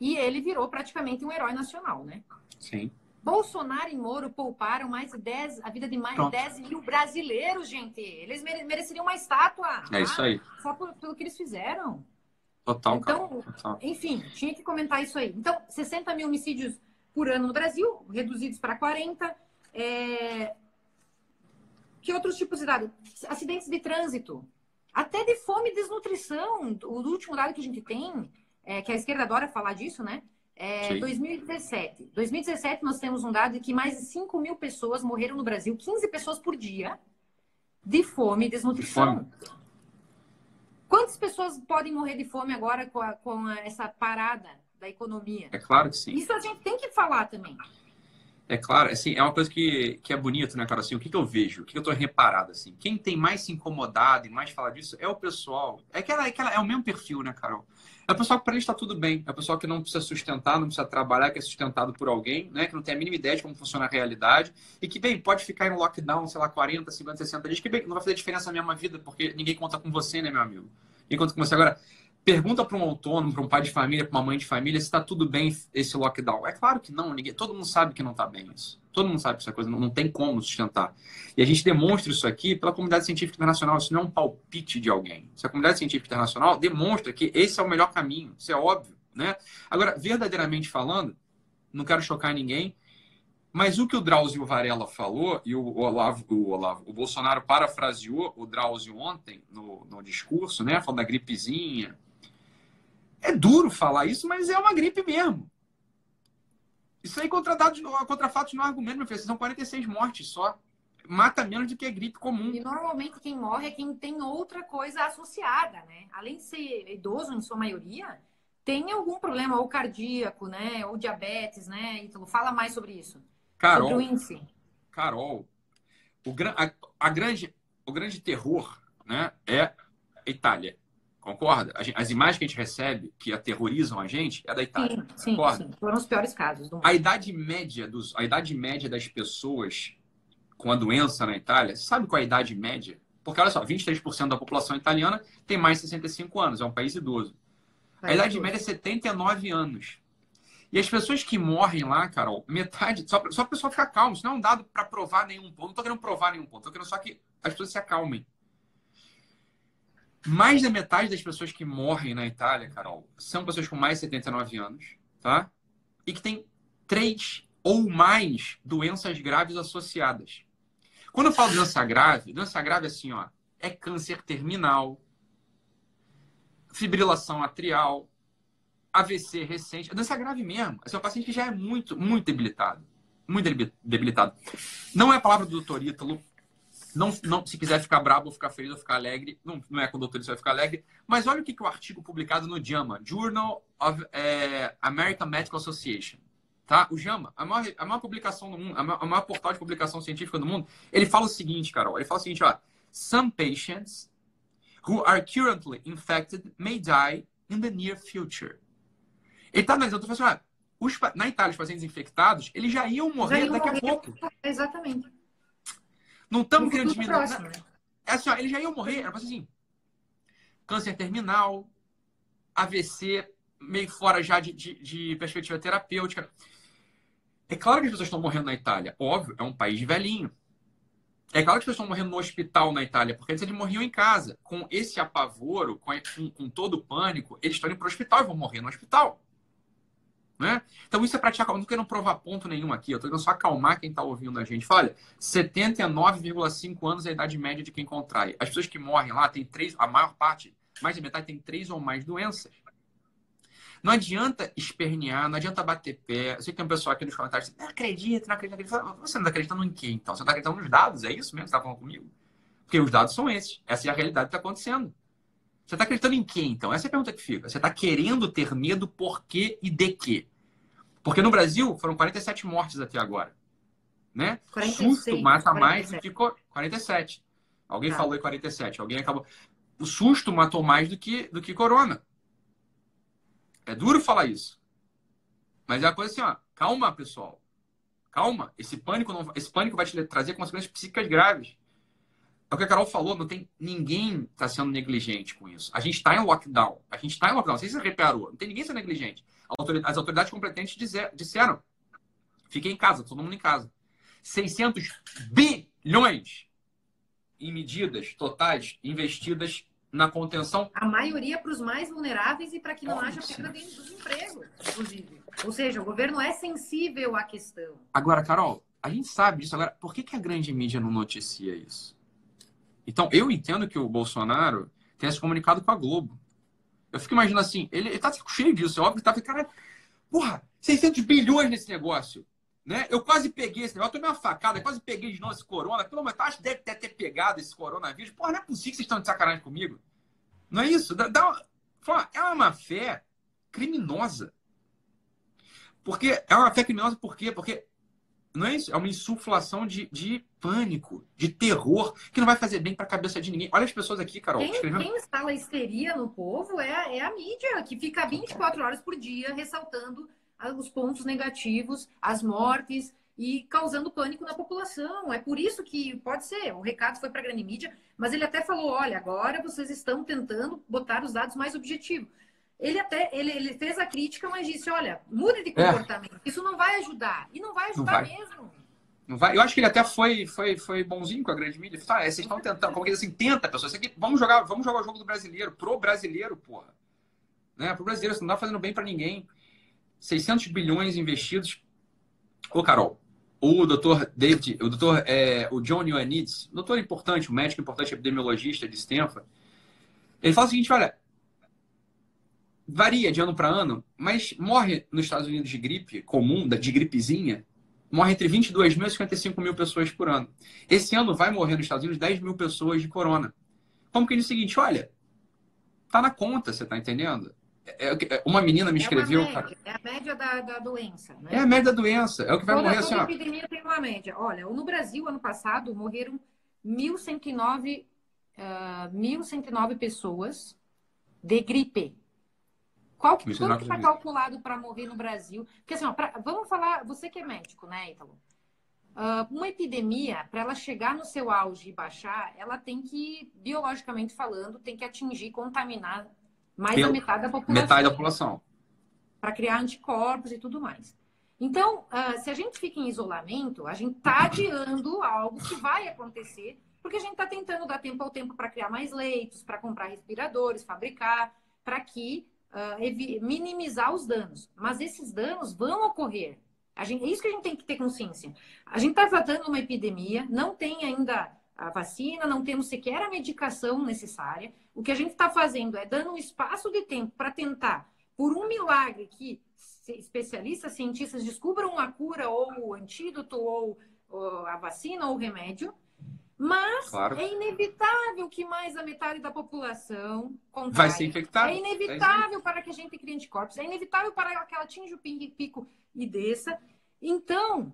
E ele virou praticamente um herói nacional, né? Sim. Bolsonaro e Moro pouparam mais de 10, a vida de mais Pronto. de 10 mil brasileiros, gente. Eles mere- mereceriam uma estátua. É isso aí. Só por- pelo que eles fizeram. Total, Então, Carol. Total. Enfim, tinha que comentar isso aí. Então, 60 mil homicídios por ano no Brasil, reduzidos para 40. É... Que outros tipos de dados? Acidentes de trânsito. Até de fome e desnutrição. O último dado que a gente tem, é, que a esquerda adora falar disso, né? É, 2017. 2017 nós temos um dado de que mais de 5 mil pessoas morreram no Brasil, 15 pessoas por dia, de fome e desnutrição. De fome. Quantas pessoas podem morrer de fome agora com, a, com essa parada da economia? É claro que sim. Isso a gente tem que falar também. É claro, assim, é uma coisa que, que é bonito, né, cara? Assim, o que, que eu vejo, o que, que eu tô reparado, assim? Quem tem mais se incomodado e mais falar disso é o pessoal. É, aquela, é, aquela, é o mesmo perfil, né, Carol? É o pessoal que para ele está tudo bem. É o pessoal que não precisa sustentar, não precisa trabalhar, que é sustentado por alguém, né? Que não tem a mínima ideia de como funciona a realidade. E que, bem, pode ficar em lockdown, sei lá, 40, 50, 60 dias, que, bem, não vai fazer diferença na mesma vida, porque ninguém conta com você, né, meu amigo? Conta com você. Agora, pergunta para um autônomo, para um pai de família, para uma mãe de família, se está tudo bem esse lockdown. É claro que não, ninguém, todo mundo sabe que não está bem isso. Todo mundo sabe essa coisa não, não, tem como sustentar. E a gente demonstra isso aqui pela comunidade científica internacional. Isso não é um palpite de alguém. Se a comunidade científica internacional demonstra que esse é o melhor caminho. Isso é óbvio. Né? Agora, verdadeiramente falando, não quero chocar ninguém, mas o que o Drauzio Varela falou, e o Olavo, o, Olavo, o Bolsonaro parafraseou o Drauzio ontem no, no discurso, né? Falando da gripezinha. É duro falar isso, mas é uma gripe mesmo. Isso aí contra, dados, contra fatos no argumento, meu filho. São 46 mortes só. Mata menos do que a gripe comum. E normalmente quem morre é quem tem outra coisa associada, né? Além de ser idoso, em sua maioria, tem algum problema, ou cardíaco, né? Ou diabetes, né? Então, fala mais sobre isso. Carol, sobre o índice. Carol, o, a, a grande, o grande terror né, é a Itália. Concorda? As imagens que a gente recebe que aterrorizam a gente é da Itália. Sim, Concorda? sim, Foram os piores casos do mundo. A idade média dos, a idade média das pessoas com a doença na Itália, sabe qual é a idade média? Porque olha só, 23% da população italiana tem mais de 65 anos, é um país idoso. a idade média é 79 anos. E as pessoas que morrem lá, Carol, metade. Só, só a pessoa ficar calma. Isso não é um dado para provar nenhum ponto. Não estou querendo provar nenhum ponto. Estou querendo só que as pessoas se acalmem. Mais da metade das pessoas que morrem na Itália, Carol, são pessoas com mais de 79 anos, tá? E que têm três ou mais doenças graves associadas. Quando eu falo doença grave, doença grave é assim, ó, é câncer terminal, fibrilação atrial, AVC recente, é doença grave mesmo. Esse é um paciente que já é muito, muito debilitado. Muito debilitado. Não é a palavra do doutor Ítalo, não, não, se quiser ficar brabo ou ficar feliz ou ficar alegre, não, não é com o doutor, você vai ficar alegre. Mas olha o que, que o artigo publicado no JAMA, Journal of é, American Medical Association. Tá? O JAMA, a maior, a maior publicação do mundo, a maior, a maior portal de publicação científica do mundo, ele fala o seguinte, Carol. Ele fala o seguinte, ó. Some patients who are currently infected may die in the near future. Ele está analisando, assim, ah, os, na Itália, os pacientes infectados, eles já iam morrer já iam daqui morrer. a pouco. Exatamente. Não estamos querendo diminuir. Próximo, né? É assim, ó, eles já iam morrer, era assim, câncer terminal, AVC, meio fora já de, de, de, perspectiva terapêutica. É claro que as pessoas estão morrendo na Itália. Óbvio, é um país velhinho. É claro que as pessoas estão morrendo no hospital na Itália, porque eles, eles morriam em casa. Com esse apavoro, com, com, com todo o pânico, eles estão indo para o hospital e vão morrer no hospital. Né? Então, isso é para te acalmar. Não querendo provar ponto nenhum aqui. Eu estou querendo só acalmar quem está ouvindo a gente. Olha, 79,5 anos é a idade média de quem contrai. As pessoas que morrem lá têm três, a maior parte, mais de metade, tem três ou mais doenças. Não adianta espernear, não adianta bater pé. Eu sei que tem um pessoal aqui nos comentários não acredita, não acredita, não acredita. Você não está acreditando em quê, então? Você está acreditando nos dados? É isso mesmo que você está falando comigo? Porque os dados são esses. Essa é a realidade que está acontecendo. Você está acreditando em quem, então? Essa é a pergunta que fica. Você está querendo ter medo por quê e de quê? Porque no Brasil foram 47 mortes até agora. Né? 46, Susto mata 47. mais do que 47. Alguém tá. falou em 47, alguém acabou. O susto matou mais do que, do que corona. É duro falar isso. Mas é a coisa assim, ó. Calma, pessoal. Calma. Esse pânico, não, esse pânico vai te trazer consequências psíquicas graves. É o que a Carol falou, não tem ninguém está sendo negligente com isso. A gente está em lockdown. A gente está em lockdown. Não sei se você reparou. Não tem ninguém sendo negligente. As autoridades competentes disseram: fiquem em casa, todo mundo em casa. 600 bilhões em medidas totais investidas na contenção. A maioria para os mais vulneráveis e para que não Nossa. haja perda de desemprego, inclusive. Ou seja, o governo é sensível à questão. Agora, Carol, a gente sabe disso. Agora, por que, que a grande mídia não noticia isso? Então, eu entendo que o Bolsonaro tenha se comunicado com a Globo. Eu fico imaginando assim, ele, ele tá cheio disso, é óbvio que tá cara, porra, 600 bilhões nesse negócio. Né? Eu quase peguei esse negócio, eu tomei uma facada, quase peguei de novo esse corona. Pelo menos, acho que deve ter, ter pegado esse coronavírus. Porra, não é possível que vocês estão de sacanagem comigo. Não é isso? Dá, dá, é uma fé criminosa. Porque é uma fé criminosa por quê? Porque não é isso, é uma insuflação de, de pânico, de terror, que não vai fazer bem para a cabeça de ninguém. Olha as pessoas aqui, Carol. Quem, escrevendo... quem instala histeria no povo é, é a mídia, que fica 24 horas por dia ressaltando os pontos negativos, as mortes e causando pânico na população. É por isso que pode ser, o recado foi para a grande mídia, mas ele até falou: olha, agora vocês estão tentando botar os dados mais objetivos. Ele até ele, ele fez a crítica, mas disse: olha, mude de é. comportamento. É. Isso não vai ajudar. E não vai ajudar não vai. mesmo. Não vai. Eu acho que ele até foi, foi, foi bonzinho com a grande mídia. Ah, vocês estão tentando, como que assim, tenta, pessoal. Aqui, vamos jogar, vamos jogar o jogo do brasileiro, pro brasileiro, porra. Né? Pro brasileiro, você não tá fazendo bem para ninguém. 600 bilhões investidos. Ô, Carol, o doutor David, o doutor, é, o John Ioannidis, doutor importante, um médico importante, epidemiologista de Stanford, ele fala o seguinte, olha, varia de ano para ano, mas morre nos Estados Unidos de gripe comum, de gripezinha, morre entre 22 mil e 55 mil pessoas por ano. Esse ano vai morrer nos Estados Unidos 10 mil pessoas de corona. Como que diz o seguinte, olha, tá na conta, você tá entendendo? É, é, uma menina me escreveu. É, média, é a média da, da, doença. Né? É a média da doença. É o que vai toda, morrer toda assim. epidemia tem uma média. Olha, no Brasil, ano passado, morreram 1.109, uh, 1.109 pessoas de gripe. Qual que, quanto que está calculado para morrer no Brasil? Porque assim, ó, pra, vamos falar, você que é médico, né, Ítalo? Uh, uma epidemia, para ela chegar no seu auge e baixar, ela tem que, biologicamente falando, tem que atingir, contaminar mais da metade da população. Metade da população. Para criar anticorpos e tudo mais. Então, uh, se a gente fica em isolamento, a gente está adiando algo que vai acontecer, porque a gente está tentando dar tempo ao tempo para criar mais leitos, para comprar respiradores, fabricar, para que uh, minimizar os danos. Mas esses danos vão ocorrer. A gente, é isso que a gente tem que ter consciência. A gente está tratando uma epidemia, não tem ainda a vacina, não temos sequer a medicação necessária. O que a gente está fazendo é dando um espaço de tempo para tentar, por um milagre que especialistas, cientistas descubram uma cura ou o antídoto ou, ou a vacina ou o remédio, mas claro. é inevitável que mais da metade da população contraia. vai ser infectada. É inevitável é para que a gente crie anticorpos. É inevitável para que ela atinja o pico e desça. Então,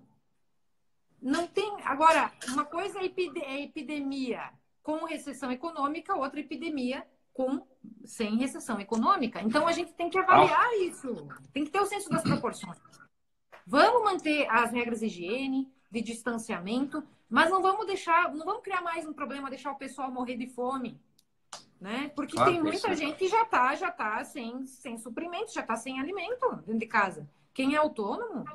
não tem. Agora, uma coisa é, é epidemia com recessão econômica, outra epidemia com sem recessão econômica. Então a gente tem que avaliar ah. isso. Tem que ter o senso das proporções. Vamos manter as regras de higiene, de distanciamento, mas não vamos deixar, não vamos criar mais um problema, deixar o pessoal morrer de fome. Né? Porque tem muita isso. gente que já está já tá sem, sem suprimento, já está sem alimento dentro de casa. Quem é autônomo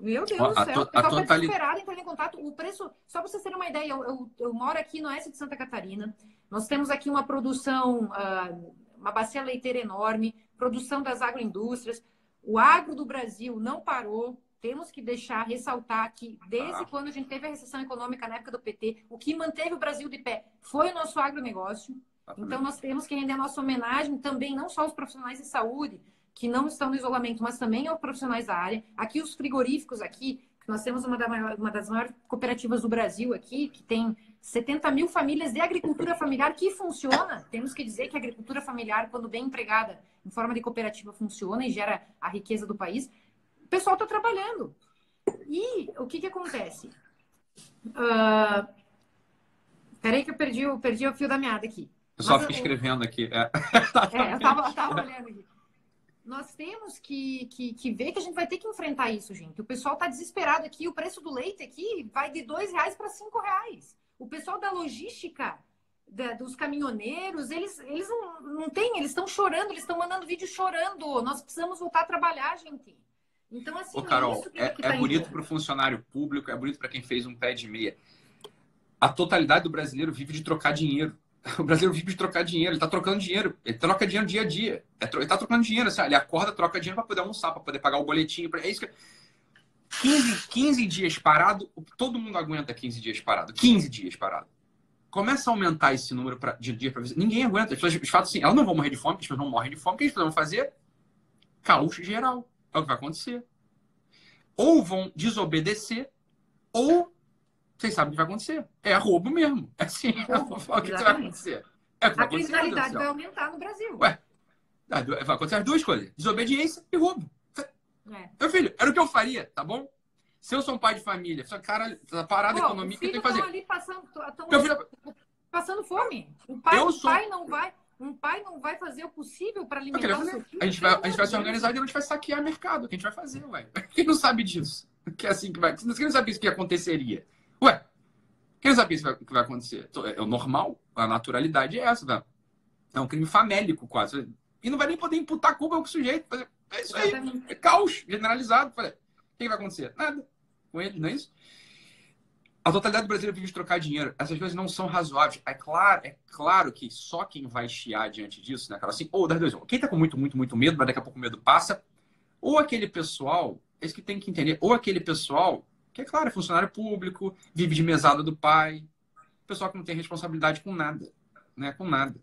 meu Deus do céu, o pessoal está desesperado entrar em contato. O preço, só para vocês terem uma ideia, eu, eu, eu, moro aqui no oeste de Santa Catarina. Nós temos aqui uma produção, uh, uma bacia leiteira enorme, produção das agroindústrias. O agro do Brasil não parou. Temos que deixar, ressaltar que desde ah. quando a gente teve a recessão econômica na época do PT, o que manteve o Brasil de pé foi o nosso agronegócio. Então, nós temos que render nossa homenagem também, não só aos profissionais de saúde, que não estão no isolamento, mas também aos profissionais da área. Aqui os frigoríficos aqui, nós temos uma, da maior, uma das maiores cooperativas do Brasil aqui, que tem 70 mil famílias de agricultura familiar que funciona. Temos que dizer que a agricultura familiar, quando bem empregada em forma de cooperativa, funciona e gera a riqueza do país. O pessoal está trabalhando. E o que, que acontece? Uh... Peraí que eu perdi, eu perdi o fio da meada aqui. Eu só fiquei escrevendo aqui. É, é eu estava olhando aqui nós temos que, que, que, ver que a gente vai ter que enfrentar isso, gente. O pessoal está desesperado aqui. O preço do leite aqui vai de dois reais para cinco reais. O pessoal da logística, da, dos caminhoneiros, eles, eles não, não têm, eles estão chorando, eles estão mandando vídeo chorando. Nós precisamos voltar a trabalhar, gente. Então, assim, Ô, Carol, é, é, tá bonito para o funcionário público, é bonito para quem fez um pé de meia. A totalidade do brasileiro vive de trocar dinheiro. o brasileiro vive de trocar dinheiro, ele está trocando dinheiro, ele troca dinheiro dia a dia. É ele está trocando dinheiro, assim, ele acorda, troca dinheiro para poder almoçar, para poder pagar o boletim. Pra... É isso que. 15, 15 dias parado, todo mundo aguenta 15 dias parado. 15 dias parado. Começa a aumentar esse número pra, de dia para Ninguém aguenta. As pessoas, de fato, assim, elas não vão morrer de fome, as pessoas não morrem de fome. O que eles vão fazer? Caos geral. É o que vai acontecer. Ou vão desobedecer, ou vocês sabem o que vai acontecer. É roubo mesmo. É assim, é o que vai acontecer. É o que vai a criminalidade vai aumentar no Brasil. Ué, vai acontecer as duas coisas: desobediência e roubo. É. Meu filho, era o que eu faria, tá bom? Se eu sou um pai de família, cara, tá parada a economia, o que eu tenho que fazer? ali passando, tão, filho... passando fome. O pai, eu sou... pai não vai. Um pai não vai fazer o possível para alimentar o seu filho. A gente vai, a gente vai se organizar e a gente vai saquear mercado. O que a gente vai fazer, ué? Quem não sabe disso? Que é assim que vai. Quem não sabe isso que aconteceria? Ué, quem não sabe isso que vai acontecer? É o normal, a naturalidade é essa, tá? É um crime famélico, quase. E não vai nem poder imputar culpa ao sujeito. É isso aí. É caos generalizado. O que vai acontecer? Nada com ele, não é isso? A totalidade do brasileiro vive de trocar dinheiro. Essas coisas não são razoáveis. É claro, é claro que só quem vai chiar diante disso, né, cara? Assim, ou das duas, quem tá com muito, muito, muito medo, mas daqui a pouco o medo passa, ou aquele pessoal, é isso que tem que entender, ou aquele pessoal que, é claro, é funcionário público, vive de mesada do pai, pessoal que não tem responsabilidade com nada, né? Com nada.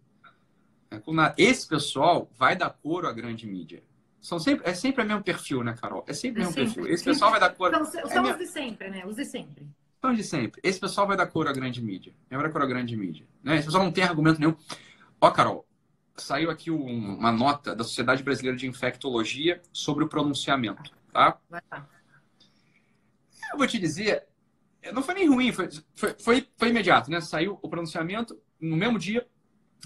É, com nada. Esse pessoal vai dar coro à grande mídia. São sempre, é sempre o mesmo perfil, né, Carol? É sempre o mesmo perfil. Esse pessoal vai dar cor. São, são é os de sempre, né? Os de sempre. São de sempre. Esse pessoal vai dar cor à grande mídia. Vai dar cor à grande mídia. Né? Esse pessoal não tem argumento nenhum. Ó, Carol, saiu aqui um, uma nota da Sociedade Brasileira de Infectologia sobre o pronunciamento, tá? Vai lá. Eu vou te dizer, não foi nem ruim, foi, foi, foi, foi imediato, né? Saiu o pronunciamento, no mesmo dia,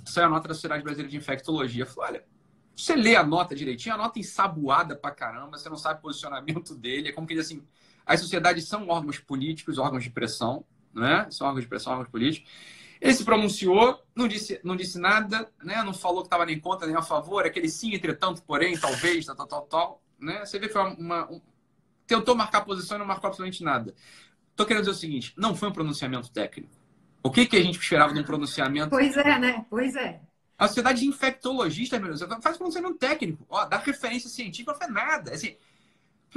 saiu a nota da Sociedade Brasileira de Infectologia. falei, olha, você lê a nota direitinho, a nota ensaboada pra caramba, você não sabe o posicionamento dele. É como que diz assim: as sociedades são órgãos políticos, órgãos de pressão, né? São órgãos de pressão, órgãos políticos. Ele se pronunciou, não disse, não disse nada, né? Não falou que estava nem contra nem a favor, aquele sim, entretanto, porém, talvez, tal, tal, tal, tal. Né? Você vê que foi uma, um... tentou marcar posição e não marcou absolutamente nada. Estou querendo dizer o seguinte: não foi um pronunciamento técnico. O que, que a gente esperava de um pronunciamento? Pois é, né? Pois é. A sociedade de infectologistas, meu Deus, faz pronunciamento técnico, ó, dá referência científica, não faz nada. Assim,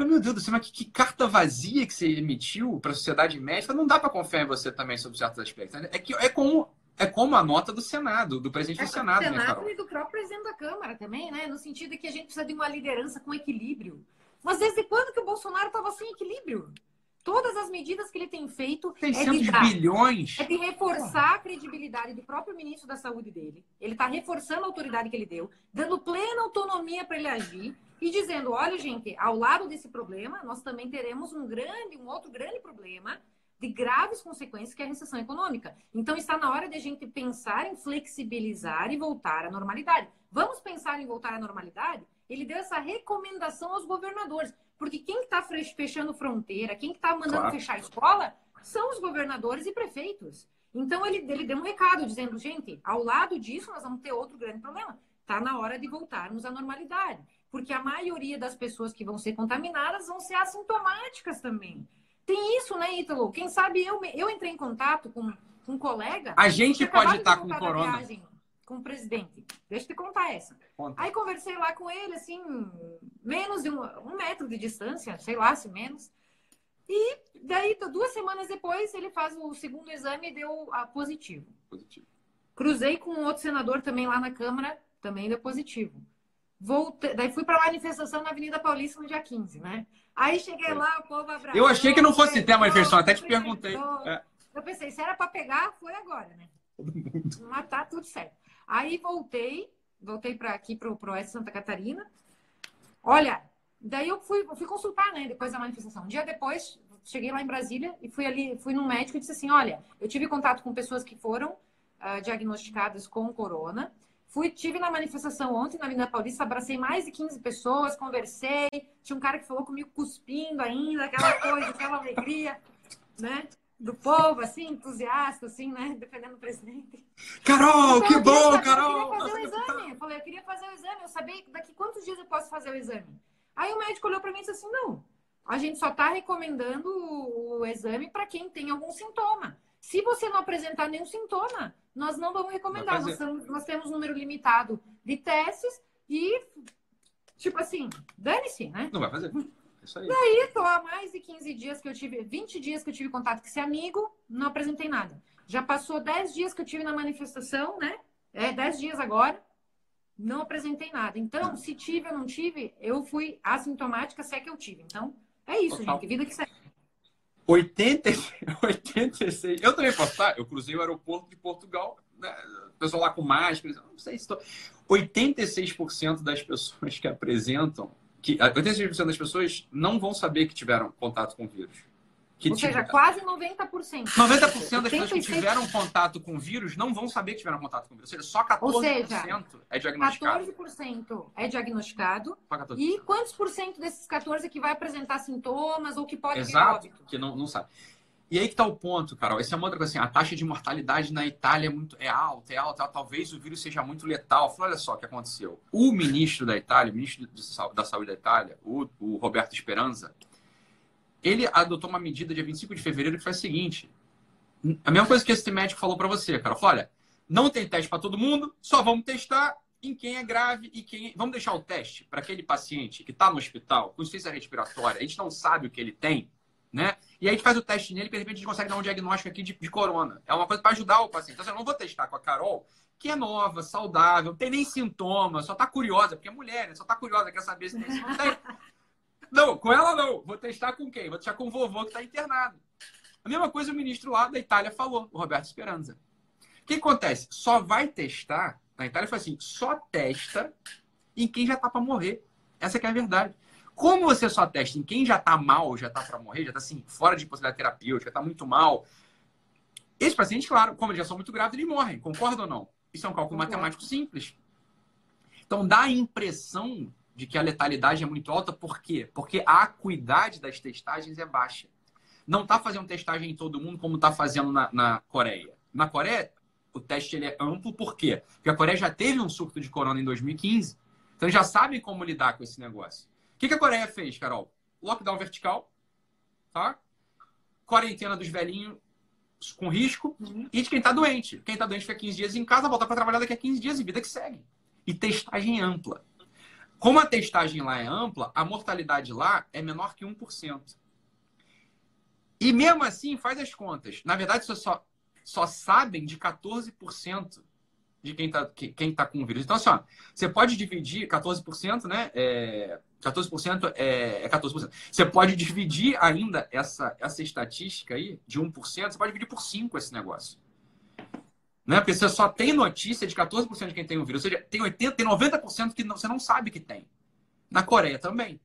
meu Deus do céu, mas que, que carta vazia que você emitiu para a sociedade médica, não dá para confiar em você também sobre certos aspectos. Né? É, que, é, como, é como a nota do Senado, do presidente é, do Senado, do né, Senado e do próprio presidente da Câmara também, né? No sentido de que a gente precisa de uma liderança com equilíbrio. Mas desde quando que o Bolsonaro estava sem equilíbrio? Todas as medidas que ele tem feito 600 é de, dar, bilhões. é de reforçar a credibilidade do próprio ministro da Saúde dele. Ele está reforçando a autoridade que ele deu, dando plena autonomia para ele agir e dizendo: olha, gente, ao lado desse problema, nós também teremos um grande, um outro grande problema de graves consequências que é a recessão econômica. Então está na hora de a gente pensar em flexibilizar e voltar à normalidade. Vamos pensar em voltar à normalidade? Ele deu essa recomendação aos governadores. Porque quem está fechando fronteira, quem está mandando claro. fechar a escola, são os governadores e prefeitos. Então ele, ele deu um recado dizendo, gente, ao lado disso nós vamos ter outro grande problema. Está na hora de voltarmos à normalidade. Porque a maioria das pessoas que vão ser contaminadas vão ser assintomáticas também. Tem isso, né, Ítalo? Quem sabe eu, eu entrei em contato com, com um colega. A gente pode estar com corona. Viagem, com o presidente. Deixa eu te contar essa. Conta. Aí conversei lá com ele, assim, menos de um, um metro de distância, sei lá, se menos. E daí, duas semanas depois, ele faz o segundo exame e deu a positivo. Positivo. Cruzei com um outro senador também lá na Câmara, também deu positivo. Voltei, daí fui para a manifestação na Avenida Paulista no dia 15, né? Aí cheguei lá, o povo abraçou. Eu achei que não fosse ter a manifestação, até te perguntei. É. Eu pensei, se era para pegar, foi agora, né? Matar tudo certo. Aí voltei, voltei para aqui para o Oeste Santa Catarina. Olha, daí eu fui, fui consultar, né, depois da manifestação. Um dia depois, cheguei lá em Brasília e fui ali, fui num médico e disse assim, olha, eu tive contato com pessoas que foram uh, diagnosticadas com corona. Fui, tive na manifestação ontem na Avenida Paulista, abracei mais de 15 pessoas, conversei. Tinha um cara que falou comigo cuspindo ainda, aquela coisa, aquela alegria, né? do povo, assim, entusiasta, assim, né? Defendendo o presidente. Carol, então, que bom, saber, Carol! Eu queria fazer o exame. Eu falei, eu queria fazer o exame. Eu sabia daqui quantos dias eu posso fazer o exame. Aí o médico olhou para mim e disse assim: não, a gente só está recomendando o, o exame para quem tem algum sintoma. Se você não apresentar nenhum sintoma, nós não vamos recomendar. Nós, temos, nós temos um número limitado de testes e, tipo assim, dane-se, né? Não vai fazer. Isso aí. Daí, tô há mais de 15 dias que eu tive, 20 dias que eu tive contato com esse amigo, não apresentei nada. Já passou 10 dias que eu tive na manifestação, né? É, 10 dias agora. Não apresentei nada. Então, se tive ou não tive, eu fui assintomática, se é que eu tive. Então, é isso, Total. gente. Vida que segue. 80, 86. Eu também posso estar. Eu cruzei o aeroporto de Portugal, né? pessoal lá com máscara. Não sei se estou. 86% das pessoas que apresentam, que 86% das pessoas não vão saber que tiveram contato com o vírus. Que Ou seja, quase 90%. 90% das pessoas que tiveram contato com o vírus não vão saber que tiveram contato com o vírus. Ou seja, só 14% Ou seja, é diagnosticado. 14% é diagnosticado. E quantos por cento desses 14% que vai apresentar sintomas ou que pode Exato, vir óbito? que não, não sabe. E aí que está o ponto, Carol. Essa é uma outra coisa assim, a taxa de mortalidade na Itália é muito é alta, é alta, talvez o vírus seja muito letal. Falei, olha só o que aconteceu. O ministro da Itália, o ministro da Saúde da Itália, o, o Roberto Speranza, ele adotou uma medida dia 25 de fevereiro que foi a seguinte: a mesma coisa que esse médico falou para você, cara. Falou, olha, não tem teste para todo mundo, só vamos testar em quem é grave e quem. Vamos deixar o teste para aquele paciente que está no hospital com insuficiência respiratória, a gente não sabe o que ele tem, né? E aí a gente faz o teste nele e de repente a gente consegue dar um diagnóstico aqui de, de corona. É uma coisa para ajudar o paciente. Então, assim, eu não vou testar com a Carol, que é nova, saudável, não tem nem sintomas, só está curiosa, porque é mulher, né? Só está curiosa, quer saber se tem, se não tem. Não, com ela não. Vou testar com quem? Vou testar com o vovô que está internado. A mesma coisa o ministro lá da Itália falou, o Roberto Speranza. O que acontece? Só vai testar, na Itália foi assim, só testa em quem já está para morrer. Essa é a verdade. Como você só testa em quem já está mal, já está para morrer, já está assim, fora de possibilidade terapêutica, está muito mal, esses pacientes, claro, como eles já são muito grávidos, eles morrem. Concorda ou não? Isso é um cálculo matemático simples. Então dá a impressão de que a letalidade é muito alta, por quê? Porque a acuidade das testagens é baixa. Não está fazendo testagem em todo mundo como está fazendo na, na, Coreia. Na Coreia, o teste ele é amplo, por quê? Porque a Coreia já teve um surto de corona em 2015. Então já sabem como lidar com esse negócio. O que, que a Coreia fez, Carol? Lockdown vertical, tá? Quarentena dos velhinhos com risco uhum. e de quem está doente. Quem está doente fica 15 dias em casa, volta para trabalhar daqui a 15 dias e vida que segue. E testagem ampla. Como a testagem lá é ampla, a mortalidade lá é menor que 1%. E mesmo assim, faz as contas. Na verdade, só, só sabem de 14% de quem está quem tá com o vírus. Então, assim, ó, você pode dividir 14%, né? É, 14% é, é 14%. Você pode dividir ainda essa, essa estatística aí de 1%, você pode dividir por 5 esse negócio. Né? Você só tem notícia de 14% de quem tem o vírus. Ou seja, tem 80%, tem 90% que você não sabe que tem. Na Coreia também.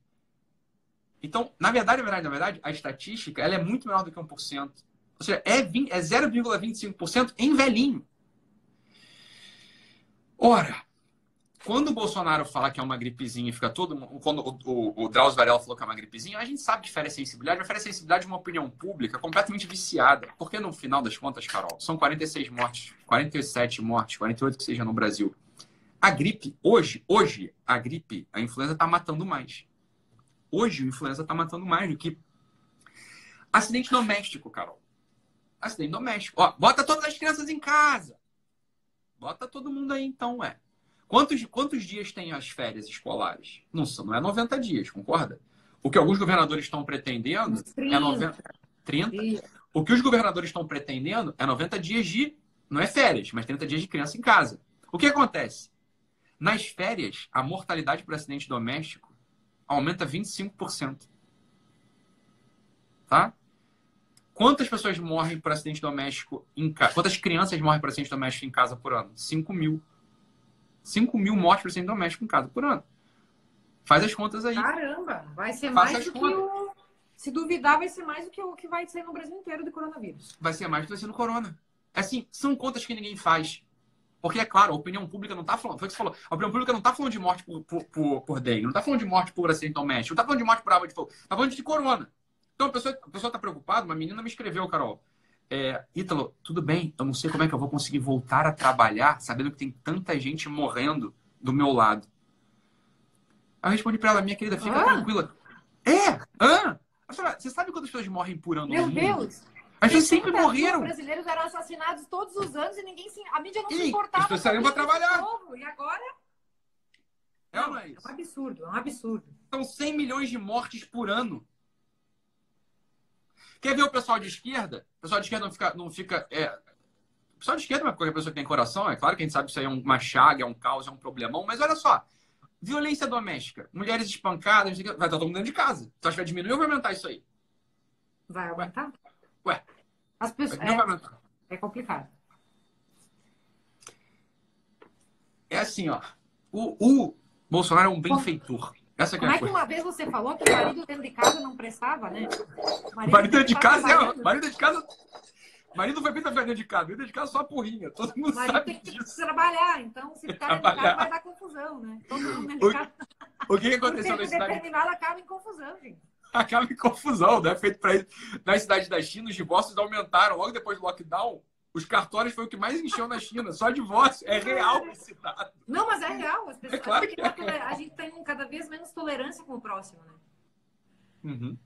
Então, na verdade, na verdade, na verdade, a estatística ela é muito menor do que 1%. Ou seja, é, é 0,25% em velhinho. Ora, quando o Bolsonaro fala que é uma gripezinha e fica todo Quando o, o, o Drauzio Varela falou que é uma gripezinha, a gente sabe que fere a sensibilidade, mas fere a sensibilidade de uma opinião pública completamente viciada. Porque no final das contas, Carol, são 46 mortes, 47 mortes, 48 que seja no Brasil. A gripe, hoje, hoje, a gripe, a influenza está matando mais. Hoje, a influenza está matando mais do que acidente doméstico, Carol. Acidente doméstico. Ó, bota todas as crianças em casa. Bota todo mundo aí, então, ué. Quantos, quantos dias tem as férias escolares? Não, não é 90 dias, concorda? O que alguns governadores estão pretendendo 30. é 90. 30. O que os governadores estão pretendendo é 90 dias de. Não é férias, mas 30 dias de criança em casa. O que acontece? Nas férias, a mortalidade por acidente doméstico aumenta 25%. Tá? Quantas pessoas morrem por acidente doméstico em casa? Quantas crianças morrem por acidente doméstico em casa por ano? 5 mil. 5 mil mortes por acidente doméstico em casa por ano. Faz as contas aí. Caramba, vai ser Faça mais do contas. que o. Se duvidar, vai ser mais do que o que vai ser no Brasil inteiro do coronavírus. Vai ser mais do que vai ser no corona. Assim, são contas que ninguém faz. Porque, é claro, a opinião pública não está falando. Foi o que você falou. A opinião pública não está falando de morte por, por, por, por dengue, não está falando de morte por acidente doméstico, não está falando de morte por água de fogo, está falando de corona. Então a pessoa está preocupada, uma menina me escreveu, Carol é, Ítalo, tudo bem, eu não sei como é que eu vou conseguir voltar a trabalhar sabendo que tem tanta gente morrendo do meu lado. Aí eu respondi para ela, minha querida, fica ah. tranquila. É! Ah! Você sabe quantas pessoas morrem por ano Meu Deus! As pessoas sempre morreram. Os brasileiros eram assassinados todos os anos e ninguém se... A mídia não e se importava. As pessoas saíram para trabalhar. Novo. E agora? É, não, é, é um absurdo, é um absurdo. São 100 milhões de mortes por ano. Quer ver o pessoal de esquerda? O pessoal de esquerda não fica, não fica é, pessoal de esquerda, qualquer pessoa que tem coração, é claro que a gente sabe que isso aí é uma chaga, é um caos, é um problemão, mas olha só, violência doméstica, mulheres espancadas, vai estar todo mundo dentro de casa. Tu acha que vai diminuir ou vai aumentar isso aí? Vai aumentar? Ué. As pessoas... Não vai aumentar. É complicado. É assim, ó. O, o Bolsonaro é um benfeitor. Essa Como é, é que uma vez você falou que o marido dentro de casa não prestava, né? O marido dentro de casa é. Marido de casa. Marido vai bem da dentro de casa. Dentro de casa só a porrinha. Todo mundo marido sabe tem que disso. trabalhar. Então, se ficar dentro de casa, vai dar confusão, né? Todo mundo dentro de casa. O que, que aconteceu na cidade? determinado acaba em confusão, gente. Acaba em confusão, né? Feito pra isso. Na cidade da China, os divórcios aumentaram. Logo depois do lockdown, os cartórios foi o que mais encheu na China. Só divórcio. É real esse dado. Não, mas é real. As pessoas, É claro que é. a gente tem cada vez menos tolerância com o próximo, né? Uhum.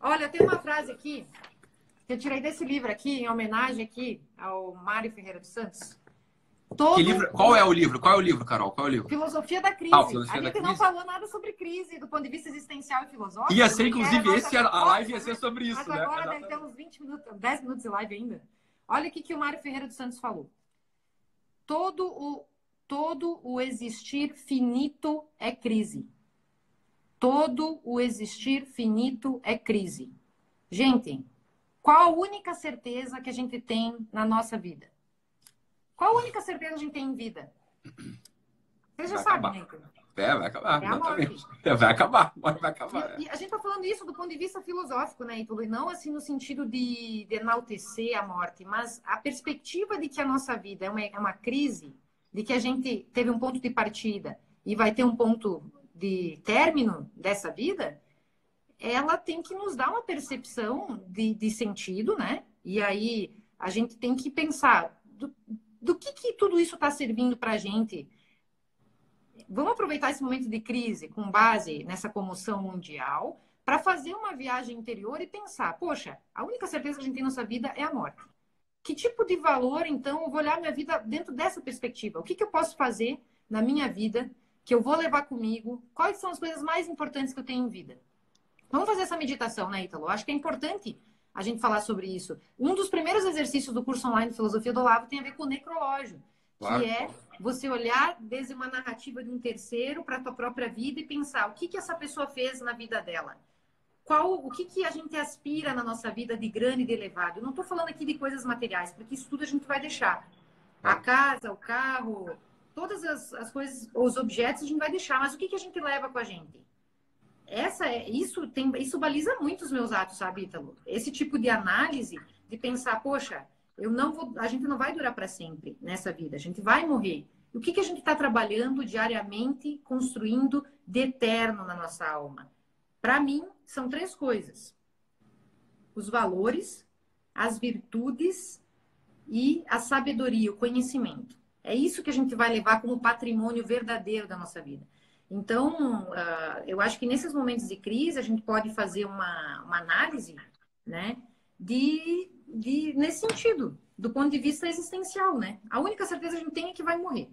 Olha, tem uma frase aqui que eu tirei desse livro aqui, em homenagem aqui ao Mário Ferreira dos Santos. Todo? Qual é o livro? Qual é o livro, Carol? Qual é o livro? Filosofia da crise. Ah, Filosofia a gente não Crise. falou nada sobre crise do ponto de vista existencial e filosófico. Ia ser, que inclusive, esse, a a live ia ser sobre isso, Mas né? agora deve Exatamente. ter uns 20 minutos, 10 minutos de live ainda. Olha o que, que o Mário Ferreira dos Santos falou. Todo o, todo o existir finito é crise. Todo o existir finito é crise. Gente, qual a única certeza que a gente tem na nossa vida? Qual a única certeza que a gente tem em vida? Vocês já sabem, né? É, vai acabar. É exatamente. É, vai acabar. Vai acabar. E, e a gente está falando isso do ponto de vista filosófico, né, Ítalo? E não assim no sentido de, de enaltecer a morte, mas a perspectiva de que a nossa vida é uma, é uma crise, de que a gente teve um ponto de partida e vai ter um ponto de término dessa vida, ela tem que nos dar uma percepção de, de sentido, né? E aí a gente tem que pensar do, do que, que tudo isso está servindo para a gente vamos aproveitar esse momento de crise com base nessa comoção mundial para fazer uma viagem interior e pensar, poxa, a única certeza que a gente tem na nossa vida é a morte. Que tipo de valor, então, eu vou olhar minha vida dentro dessa perspectiva? O que, que eu posso fazer na minha vida que eu vou levar comigo? Quais são as coisas mais importantes que eu tenho em vida? Vamos fazer essa meditação, né, Ítalo? Acho que é importante a gente falar sobre isso. Um dos primeiros exercícios do curso online de Filosofia do Olavo tem a ver com o necrológio, Claro. que é você olhar desde uma narrativa de um terceiro para a tua própria vida e pensar o que, que essa pessoa fez na vida dela. Qual, o que, que a gente aspira na nossa vida de grande e de elevado? Eu não estou falando aqui de coisas materiais, porque isso tudo a gente vai deixar. A casa, o carro, todas as, as coisas, os objetos a gente vai deixar, mas o que, que a gente leva com a gente? Essa é, isso tem, isso baliza muito os meus atos, sabe, Ítalo? Esse tipo de análise de pensar, poxa, eu não vou, a gente não vai durar para sempre nessa vida, a gente vai morrer. O que, que a gente está trabalhando diariamente, construindo de eterno na nossa alma? Para mim, são três coisas: os valores, as virtudes e a sabedoria, o conhecimento. É isso que a gente vai levar como patrimônio verdadeiro da nossa vida. Então, ah, eu acho que nesses momentos de crise a gente pode fazer uma, uma análise, né, de, nesse sentido, do ponto de vista existencial, né? A única certeza que a gente tem é que vai morrer.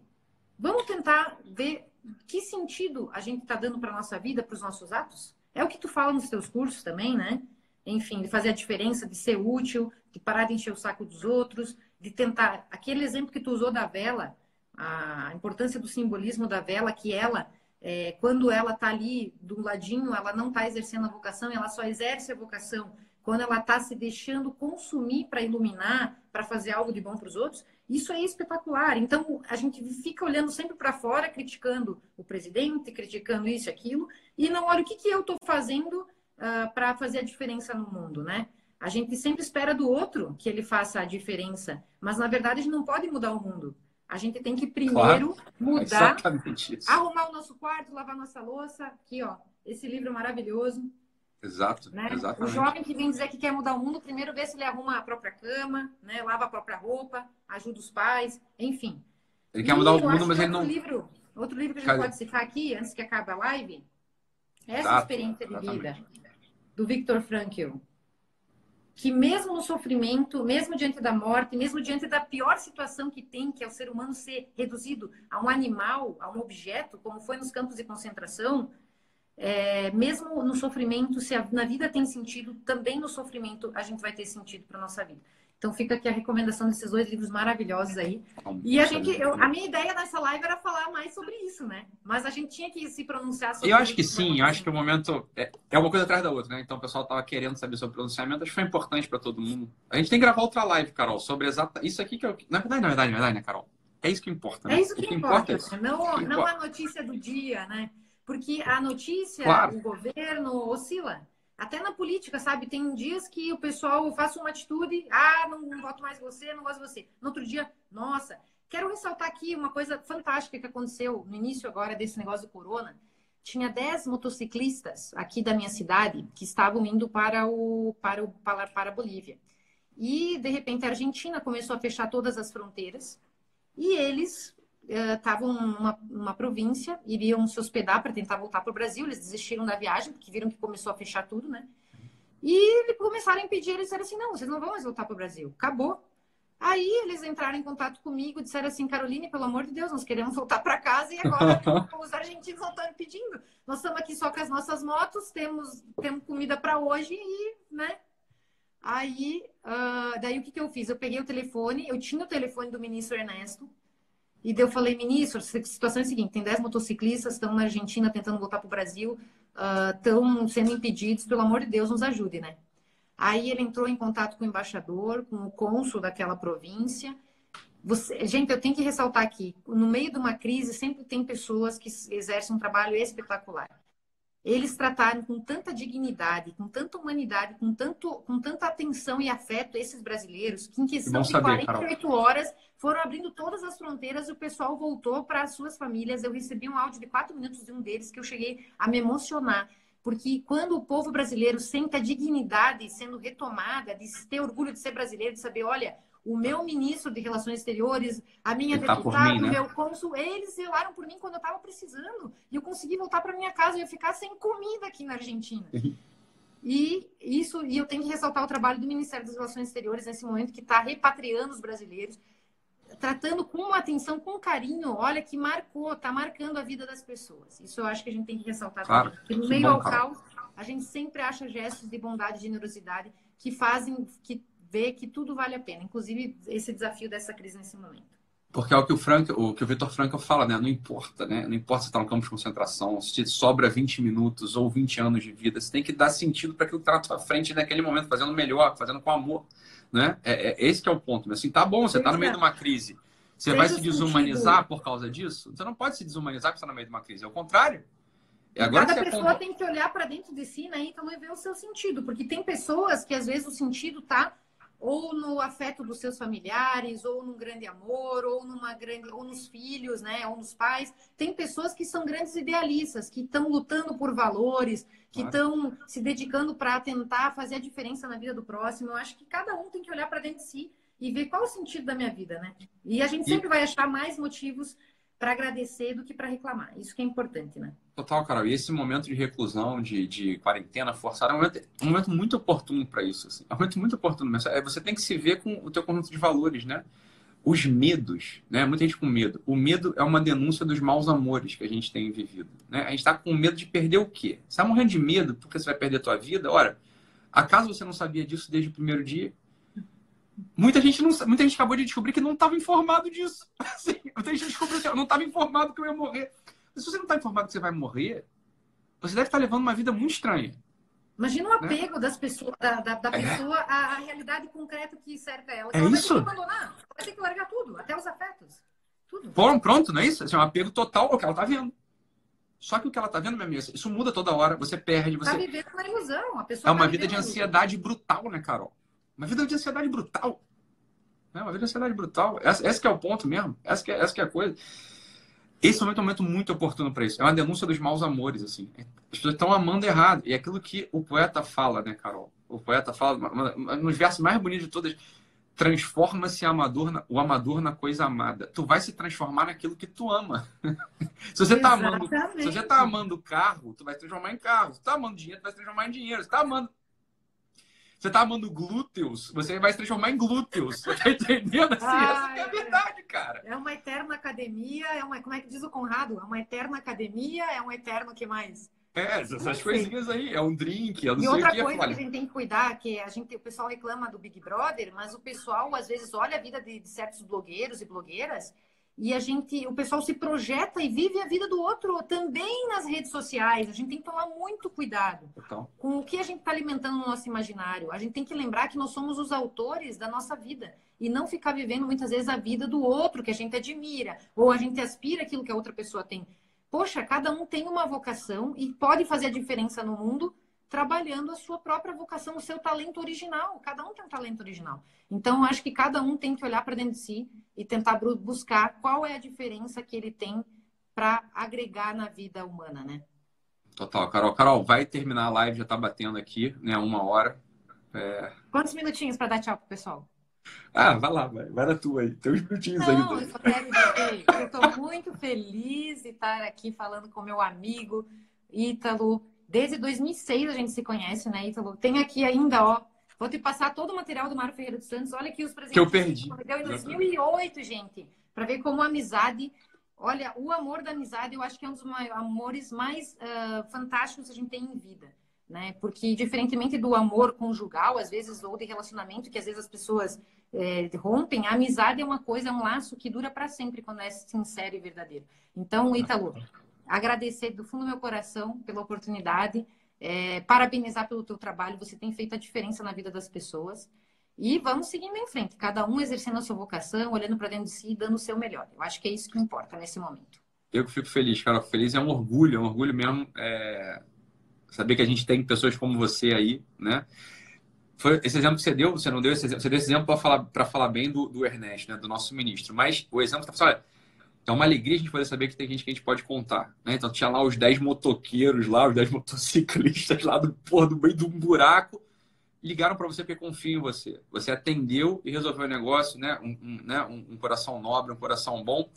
Vamos tentar ver que sentido a gente está dando para nossa vida, para os nossos atos. É o que tu fala nos teus cursos também, né? Enfim, de fazer a diferença, de ser útil, de parar de encher o saco dos outros, de tentar. Aquele exemplo que tu usou da vela, a importância do simbolismo da vela, que ela, é, quando ela está ali do ladinho, ela não está exercendo a vocação, ela só exerce a vocação quando ela está se deixando consumir para iluminar, para fazer algo de bom para os outros. Isso é espetacular. Então, a gente fica olhando sempre para fora, criticando o presidente, criticando isso e aquilo, e não olha o que, que eu estou fazendo para fazer a diferença no mundo, né? A gente sempre espera do outro que ele faça a diferença, mas na verdade a gente não pode mudar o mundo. A gente tem que primeiro mudar, Exatamente isso. arrumar o nosso quarto, lavar nossa louça. Aqui, ó, esse livro maravilhoso. Exato, Né? O exatamente. jovem que vem dizer que quer mudar o mundo, primeiro vê se ele arruma a própria cama, né? lava a própria roupa, ajuda os pais, enfim. Ele quer mudar E o mundo, mas que ele outro não. Livro, outro livro que a gente Cadê? pode citar aqui, antes que acabe a live, essa Exato, experiência de vida do Viktor Frankl. Que mesmo no sofrimento, mesmo diante da morte, mesmo diante da pior situação que tem, que é o ser humano ser reduzido a um animal, a um objeto, como foi nos campos de concentração, é, mesmo no sofrimento, se a, na vida tem sentido, também no sofrimento a gente vai ter sentido para nossa vida. Então fica aqui a recomendação desses dois livros maravilhosos aí. E a gente, eu, a minha ideia nessa live era falar mais sobre isso, né? Mas a gente tinha que se pronunciar sobre Eu acho que sim, eu acho que o momento é, é, uma coisa atrás da outra, né? Então o pessoal tava querendo saber sobre o pronunciamento, acho que foi importante para todo mundo. A gente tem que gravar outra live, Carol, sobre exata isso aqui que eu, na verdade, na verdade, na verdade, né, Carol? É isso que importa, né? É isso que, que importa, importa é não, não a notícia do dia, né? Porque a notícia, claro. o governo oscila. Até na política, sabe? Tem dias que o pessoal faz uma atitude, ah, não, não voto mais você, não gosto de você. No outro dia, nossa. Quero ressaltar aqui uma coisa fantástica que aconteceu no início agora desse negócio do corona. Tinha 10 motociclistas aqui da minha cidade que estavam indo para o para o para, para a Bolívia. E de repente a Argentina começou a fechar todas as fronteiras e eles estavam uh, numa, numa província, iriam se hospedar para tentar voltar para o Brasil. Eles desistiram da viagem, porque viram que começou a fechar tudo, né? E começaram a impedir, eles disseram assim: não, vocês não vão mais voltar para o Brasil, acabou. Aí eles entraram em contato comigo, disseram assim: Caroline, pelo amor de Deus, nós queremos voltar para casa e agora os argentinos não estão impedindo. Nós estamos aqui só com as nossas motos, temos, temos comida para hoje e, né? Aí, uh, daí o que, que eu fiz? Eu peguei o telefone, eu tinha o telefone do ministro Ernesto, e eu falei, ministro, a situação é a seguinte: tem 10 motociclistas, estão na Argentina tentando voltar para o Brasil, estão uh, sendo impedidos, pelo amor de Deus, nos ajude, né? Aí ele entrou em contato com o embaixador, com o cônsul daquela província. Você, gente, eu tenho que ressaltar aqui: no meio de uma crise, sempre tem pessoas que exercem um trabalho espetacular eles trataram com tanta dignidade, com tanta humanidade, com, tanto, com tanta atenção e afeto esses brasileiros, que em questão de 48 Carol. horas foram abrindo todas as fronteiras e o pessoal voltou para as suas famílias. Eu recebi um áudio de quatro minutos de um deles que eu cheguei a me emocionar. Porque quando o povo brasileiro sente a dignidade sendo retomada, de ter orgulho de ser brasileiro, de saber, olha, o meu ministro de Relações Exteriores, a minha Ele deputada, tá mim, né? o meu cônsul, eles zelaram por mim quando eu estava precisando. E eu consegui voltar para minha casa e eu ficar sem comida aqui na Argentina. e isso, e eu tenho que ressaltar o trabalho do Ministério das Relações Exteriores nesse momento que está repatriando os brasileiros, tratando com atenção, com carinho, olha que marcou, está marcando a vida das pessoas. Isso eu acho que a gente tem que ressaltar claro, também. Porque no meio bom, ao caos, a gente sempre acha gestos de bondade e generosidade que fazem, que ver que tudo vale a pena, inclusive esse desafio dessa crise nesse momento. Porque é o que o Frank, o que o Vitor Franco fala, né? Não importa, né? Não importa se está no campo de concentração, se te sobra 20 minutos ou 20 anos de vida, você tem que dar sentido para aquilo que está na sua frente naquele momento, fazendo melhor, fazendo com amor, né? É, é esse que é o ponto. Assim, tá bom, você está no meio de uma crise. Você Seja vai se desumanizar sentido. por causa disso? Você não pode se desumanizar porque está no meio de uma crise. É o contrário. Agora Cada pessoa tem que olhar para dentro de si, né? Então, e ver o seu sentido. Porque tem pessoas que, às vezes, o sentido está ou no afeto dos seus familiares, ou num grande amor, ou numa grande, ou nos filhos, né, ou nos pais. Tem pessoas que são grandes idealistas, que estão lutando por valores, que estão claro. se dedicando para tentar fazer a diferença na vida do próximo. Eu acho que cada um tem que olhar para dentro de si e ver qual o sentido da minha vida, né? E a gente sempre e... vai achar mais motivos para agradecer do que para reclamar. Isso que é importante, né? Total, Carol. E esse momento de reclusão, de, de quarentena forçada, é um momento, um momento muito oportuno para isso. Assim. É um momento muito oportuno. Mas é, você tem que se ver com o teu conjunto de valores, né? Os medos, né? Muita gente com medo. O medo é uma denúncia dos maus amores que a gente tem vivido. Né? A gente está com medo de perder o quê? Você está morrendo de medo porque você vai perder a tua vida? Ora, acaso você não sabia disso desde o primeiro dia? Muita gente, não, muita gente acabou de descobrir que não estava informado disso. Assim, muita gente descobriu que não estava informado que eu ia morrer. Mas se você não está informado que você vai morrer, você deve estar levando uma vida muito estranha. Imagina o né? apego né? das pessoas, da, da, da é. pessoa à, à, realidade concreta que cerca ela. é ela isso? vai ter que abandonar, vai ter que largar tudo, até os afetos. Tudo. Bom, pronto, não é isso? Esse é um apego total ao que ela está vendo. Só que o que ela está vendo, minha amiga, isso muda toda hora, você perde, você... Está vivendo uma ilusão. A pessoa é uma tá vida de ansiedade brutal, né, Carol? Uma vida de ansiedade brutal. É uma vida de ansiedade brutal. Essa, essa é o ponto mesmo. Essa é, essa é a coisa. Esse momento é um momento muito oportuno para isso. É uma denúncia dos maus amores, assim. As pessoas estão amando errado. E é aquilo que o poeta fala, né, Carol? O poeta fala, nos versos mais bonitos de todas, transforma-se o amador na coisa amada. Tu vai se transformar naquilo que tu ama. se você está amando, se você tá amando carro, tu vai se transformar em carro. Se tu tá amando dinheiro, tu vai se transformar em dinheiro. Se tá amando você tá amando glúteos, você vai se transformar em glúteos. Você tá entendendo? Assim, Ai, essa é a verdade, cara. É uma eterna academia, é uma. Como é que diz o Conrado? É uma eterna academia, é um eterno que mais? É, essas coisinhas aí, é um drink, eu não e sei outra o que. coisa que a gente tem que cuidar, que a gente, o pessoal reclama do Big Brother, mas o pessoal às vezes olha a vida de, de certos blogueiros e blogueiras e a gente, o pessoal se projeta e vive a vida do outro também nas redes sociais. A gente tem que tomar muito cuidado Então, com o que a gente está alimentando no nosso imaginário. A gente tem que lembrar que nós somos os autores da nossa vida e não ficar vivendo muitas vezes a vida do outro que a gente admira ou a gente aspira aquilo que a outra pessoa tem. Poxa, cada um tem uma vocação e pode fazer a diferença no mundo trabalhando a sua própria vocação, o seu talento original. Cada um tem um talento original. Então, eu acho que cada um tem que olhar para dentro de si e tentar bu- buscar qual é a diferença que ele tem para agregar na vida humana, né? total. Carol, Carol, vai terminar a live, já tá batendo aqui, né? Uma hora. É... Quantos minutinhos para dar tchau pro pessoal? Ah, vai lá, vai. Vai na tua aí. Tem uns minutinhos Não, ainda. eu só quero dizer que eu estou muito feliz de estar aqui falando com meu amigo Ítalo. Desde 2006 a gente se conhece, né, Ítalo? Tem aqui ainda, ó. Vou te passar todo o material do Mário Ferreira dos Santos. Olha aqui os presentes Que eu perdi. que deu em 2008, gente. Para ver como a amizade. Olha, o amor da amizade eu acho que é um dos amores mais ah, fantásticos que a gente tem em vida. Né? Porque, diferentemente do amor conjugal, às vezes, ou de relacionamento, que às vezes as pessoas é, rompem, a amizade é uma coisa, é um laço que dura para sempre quando é sincero e verdadeiro. Então, Ítalo, agradecer do fundo do meu coração pela oportunidade, é, parabenizar pelo teu trabalho, você tem feito a diferença na vida das pessoas. E vamos seguindo em frente, cada um exercendo a sua vocação, olhando para dentro de si e dando o seu melhor. Eu acho que é isso que importa nesse momento. Eu que fico feliz, cara. Feliz é um orgulho, é um orgulho mesmo. é, Saber que a gente tem pessoas como você aí, né? Foi esse exemplo que você deu, você não deu esse exemplo, você deu esse exemplo para falar, falar bem do, do Ernesto, né? Do nosso ministro. Mas o exemplo que você olha, é uma alegria a gente poder saber que tem gente que a gente pode contar, né? Então tinha lá os 10 motoqueiros lá, os 10 motociclistas lá do, porra, do meio de um buraco, ligaram para você porque confiam em você. Você atendeu e resolveu o negócio, né? Um, um, né? um, coração nobre, um coração bom.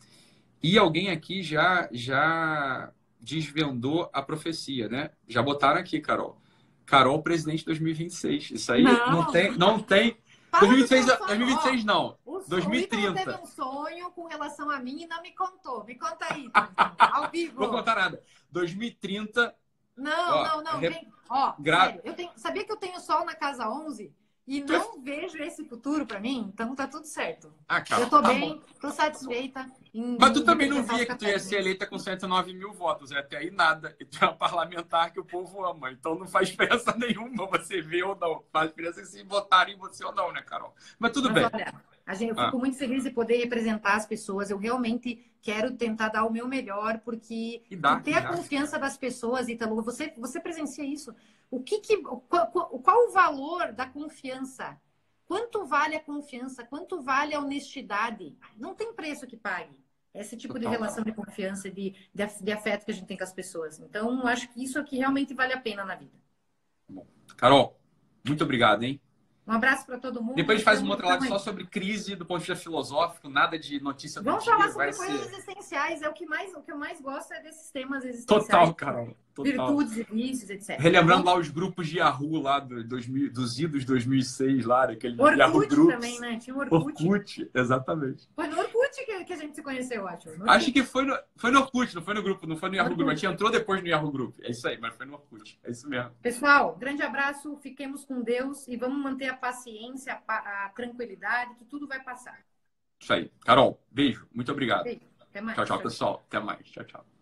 E alguém aqui já já desvendou a profecia, né? Já botaram aqui, Carol. Carol, presidente 2026. Isso aí não, Não. tem, não tem. Fala do 2026, teu sonho, 2026 não. O, 2030. O Ítalo teve um sonho com relação a mim e não me contou. Me conta aí, então, ao vivo. Não vou contar nada. 2030, Não, Ó, não, não. re- Vem. Ó, Gra- sério, eu tenho... sabia que eu tenho sol na casa 11 e não vejo esse futuro pra mim? Então tá tudo certo. ah, eu tô tá bem, bom. tô satisfeita. Em, Mas tu também não via que tu ia ser eleita com 109 mil votos. É até aí nada. E tu é uma parlamentar que o povo ama. Então não faz diferença nenhuma você ver ou não. Faz diferença se votarem em você ou não, né, Carol? Mas tudo Mas bem. olha, a gente, eu Ah. fico muito feliz de poder representar as pessoas. Eu realmente quero tentar dar o meu melhor, porque dá, ter a confiança das pessoas, Ítalo, você, você presencia isso. O que que, qual, qual- o valor da confiança? Quanto vale a confiança? Quanto vale a honestidade? Não tem preço que pague. Esse tipo de Total. relação de confiança, de, de, af- de afeto que a gente tem com as pessoas. Então, acho que isso é que realmente vale a pena na vida. Carol, muito obrigado, hein? Um abraço para todo mundo. Depois a gente faz uma outra live só sobre crise do ponto de vista filosófico, nada de notícia do Vamos dia. falar sobre coisas ser existenciais. É o que mais, o que eu mais gosto é desses temas existenciais. total, Carol. Total. Virtudes e vícios, etc. Relembrando lá os grupos de Yahoo lá do 2000, dos idos 2006 lá, aquele Yahoo Orkut Groups. também, né? Tinha o Orkut. Orkut, exatamente. Foi no Orkut que, que a gente se conheceu, eu acho. Acho que foi no, foi no Orkut, não foi no grupo, não foi no Yahoo Orkut. Group. A gente entrou depois no Yahoo Group. É isso aí, mas foi no Orkut. É isso mesmo. Pessoal, grande abraço, fiquemos com Deus e vamos manter a paciência, a, pa- a tranquilidade, que tudo vai passar. Isso aí. Carol, beijo. Muito obrigado. Beijo. Até mais. Tchau, tchau, pessoal. Até mais. Tchau, tchau.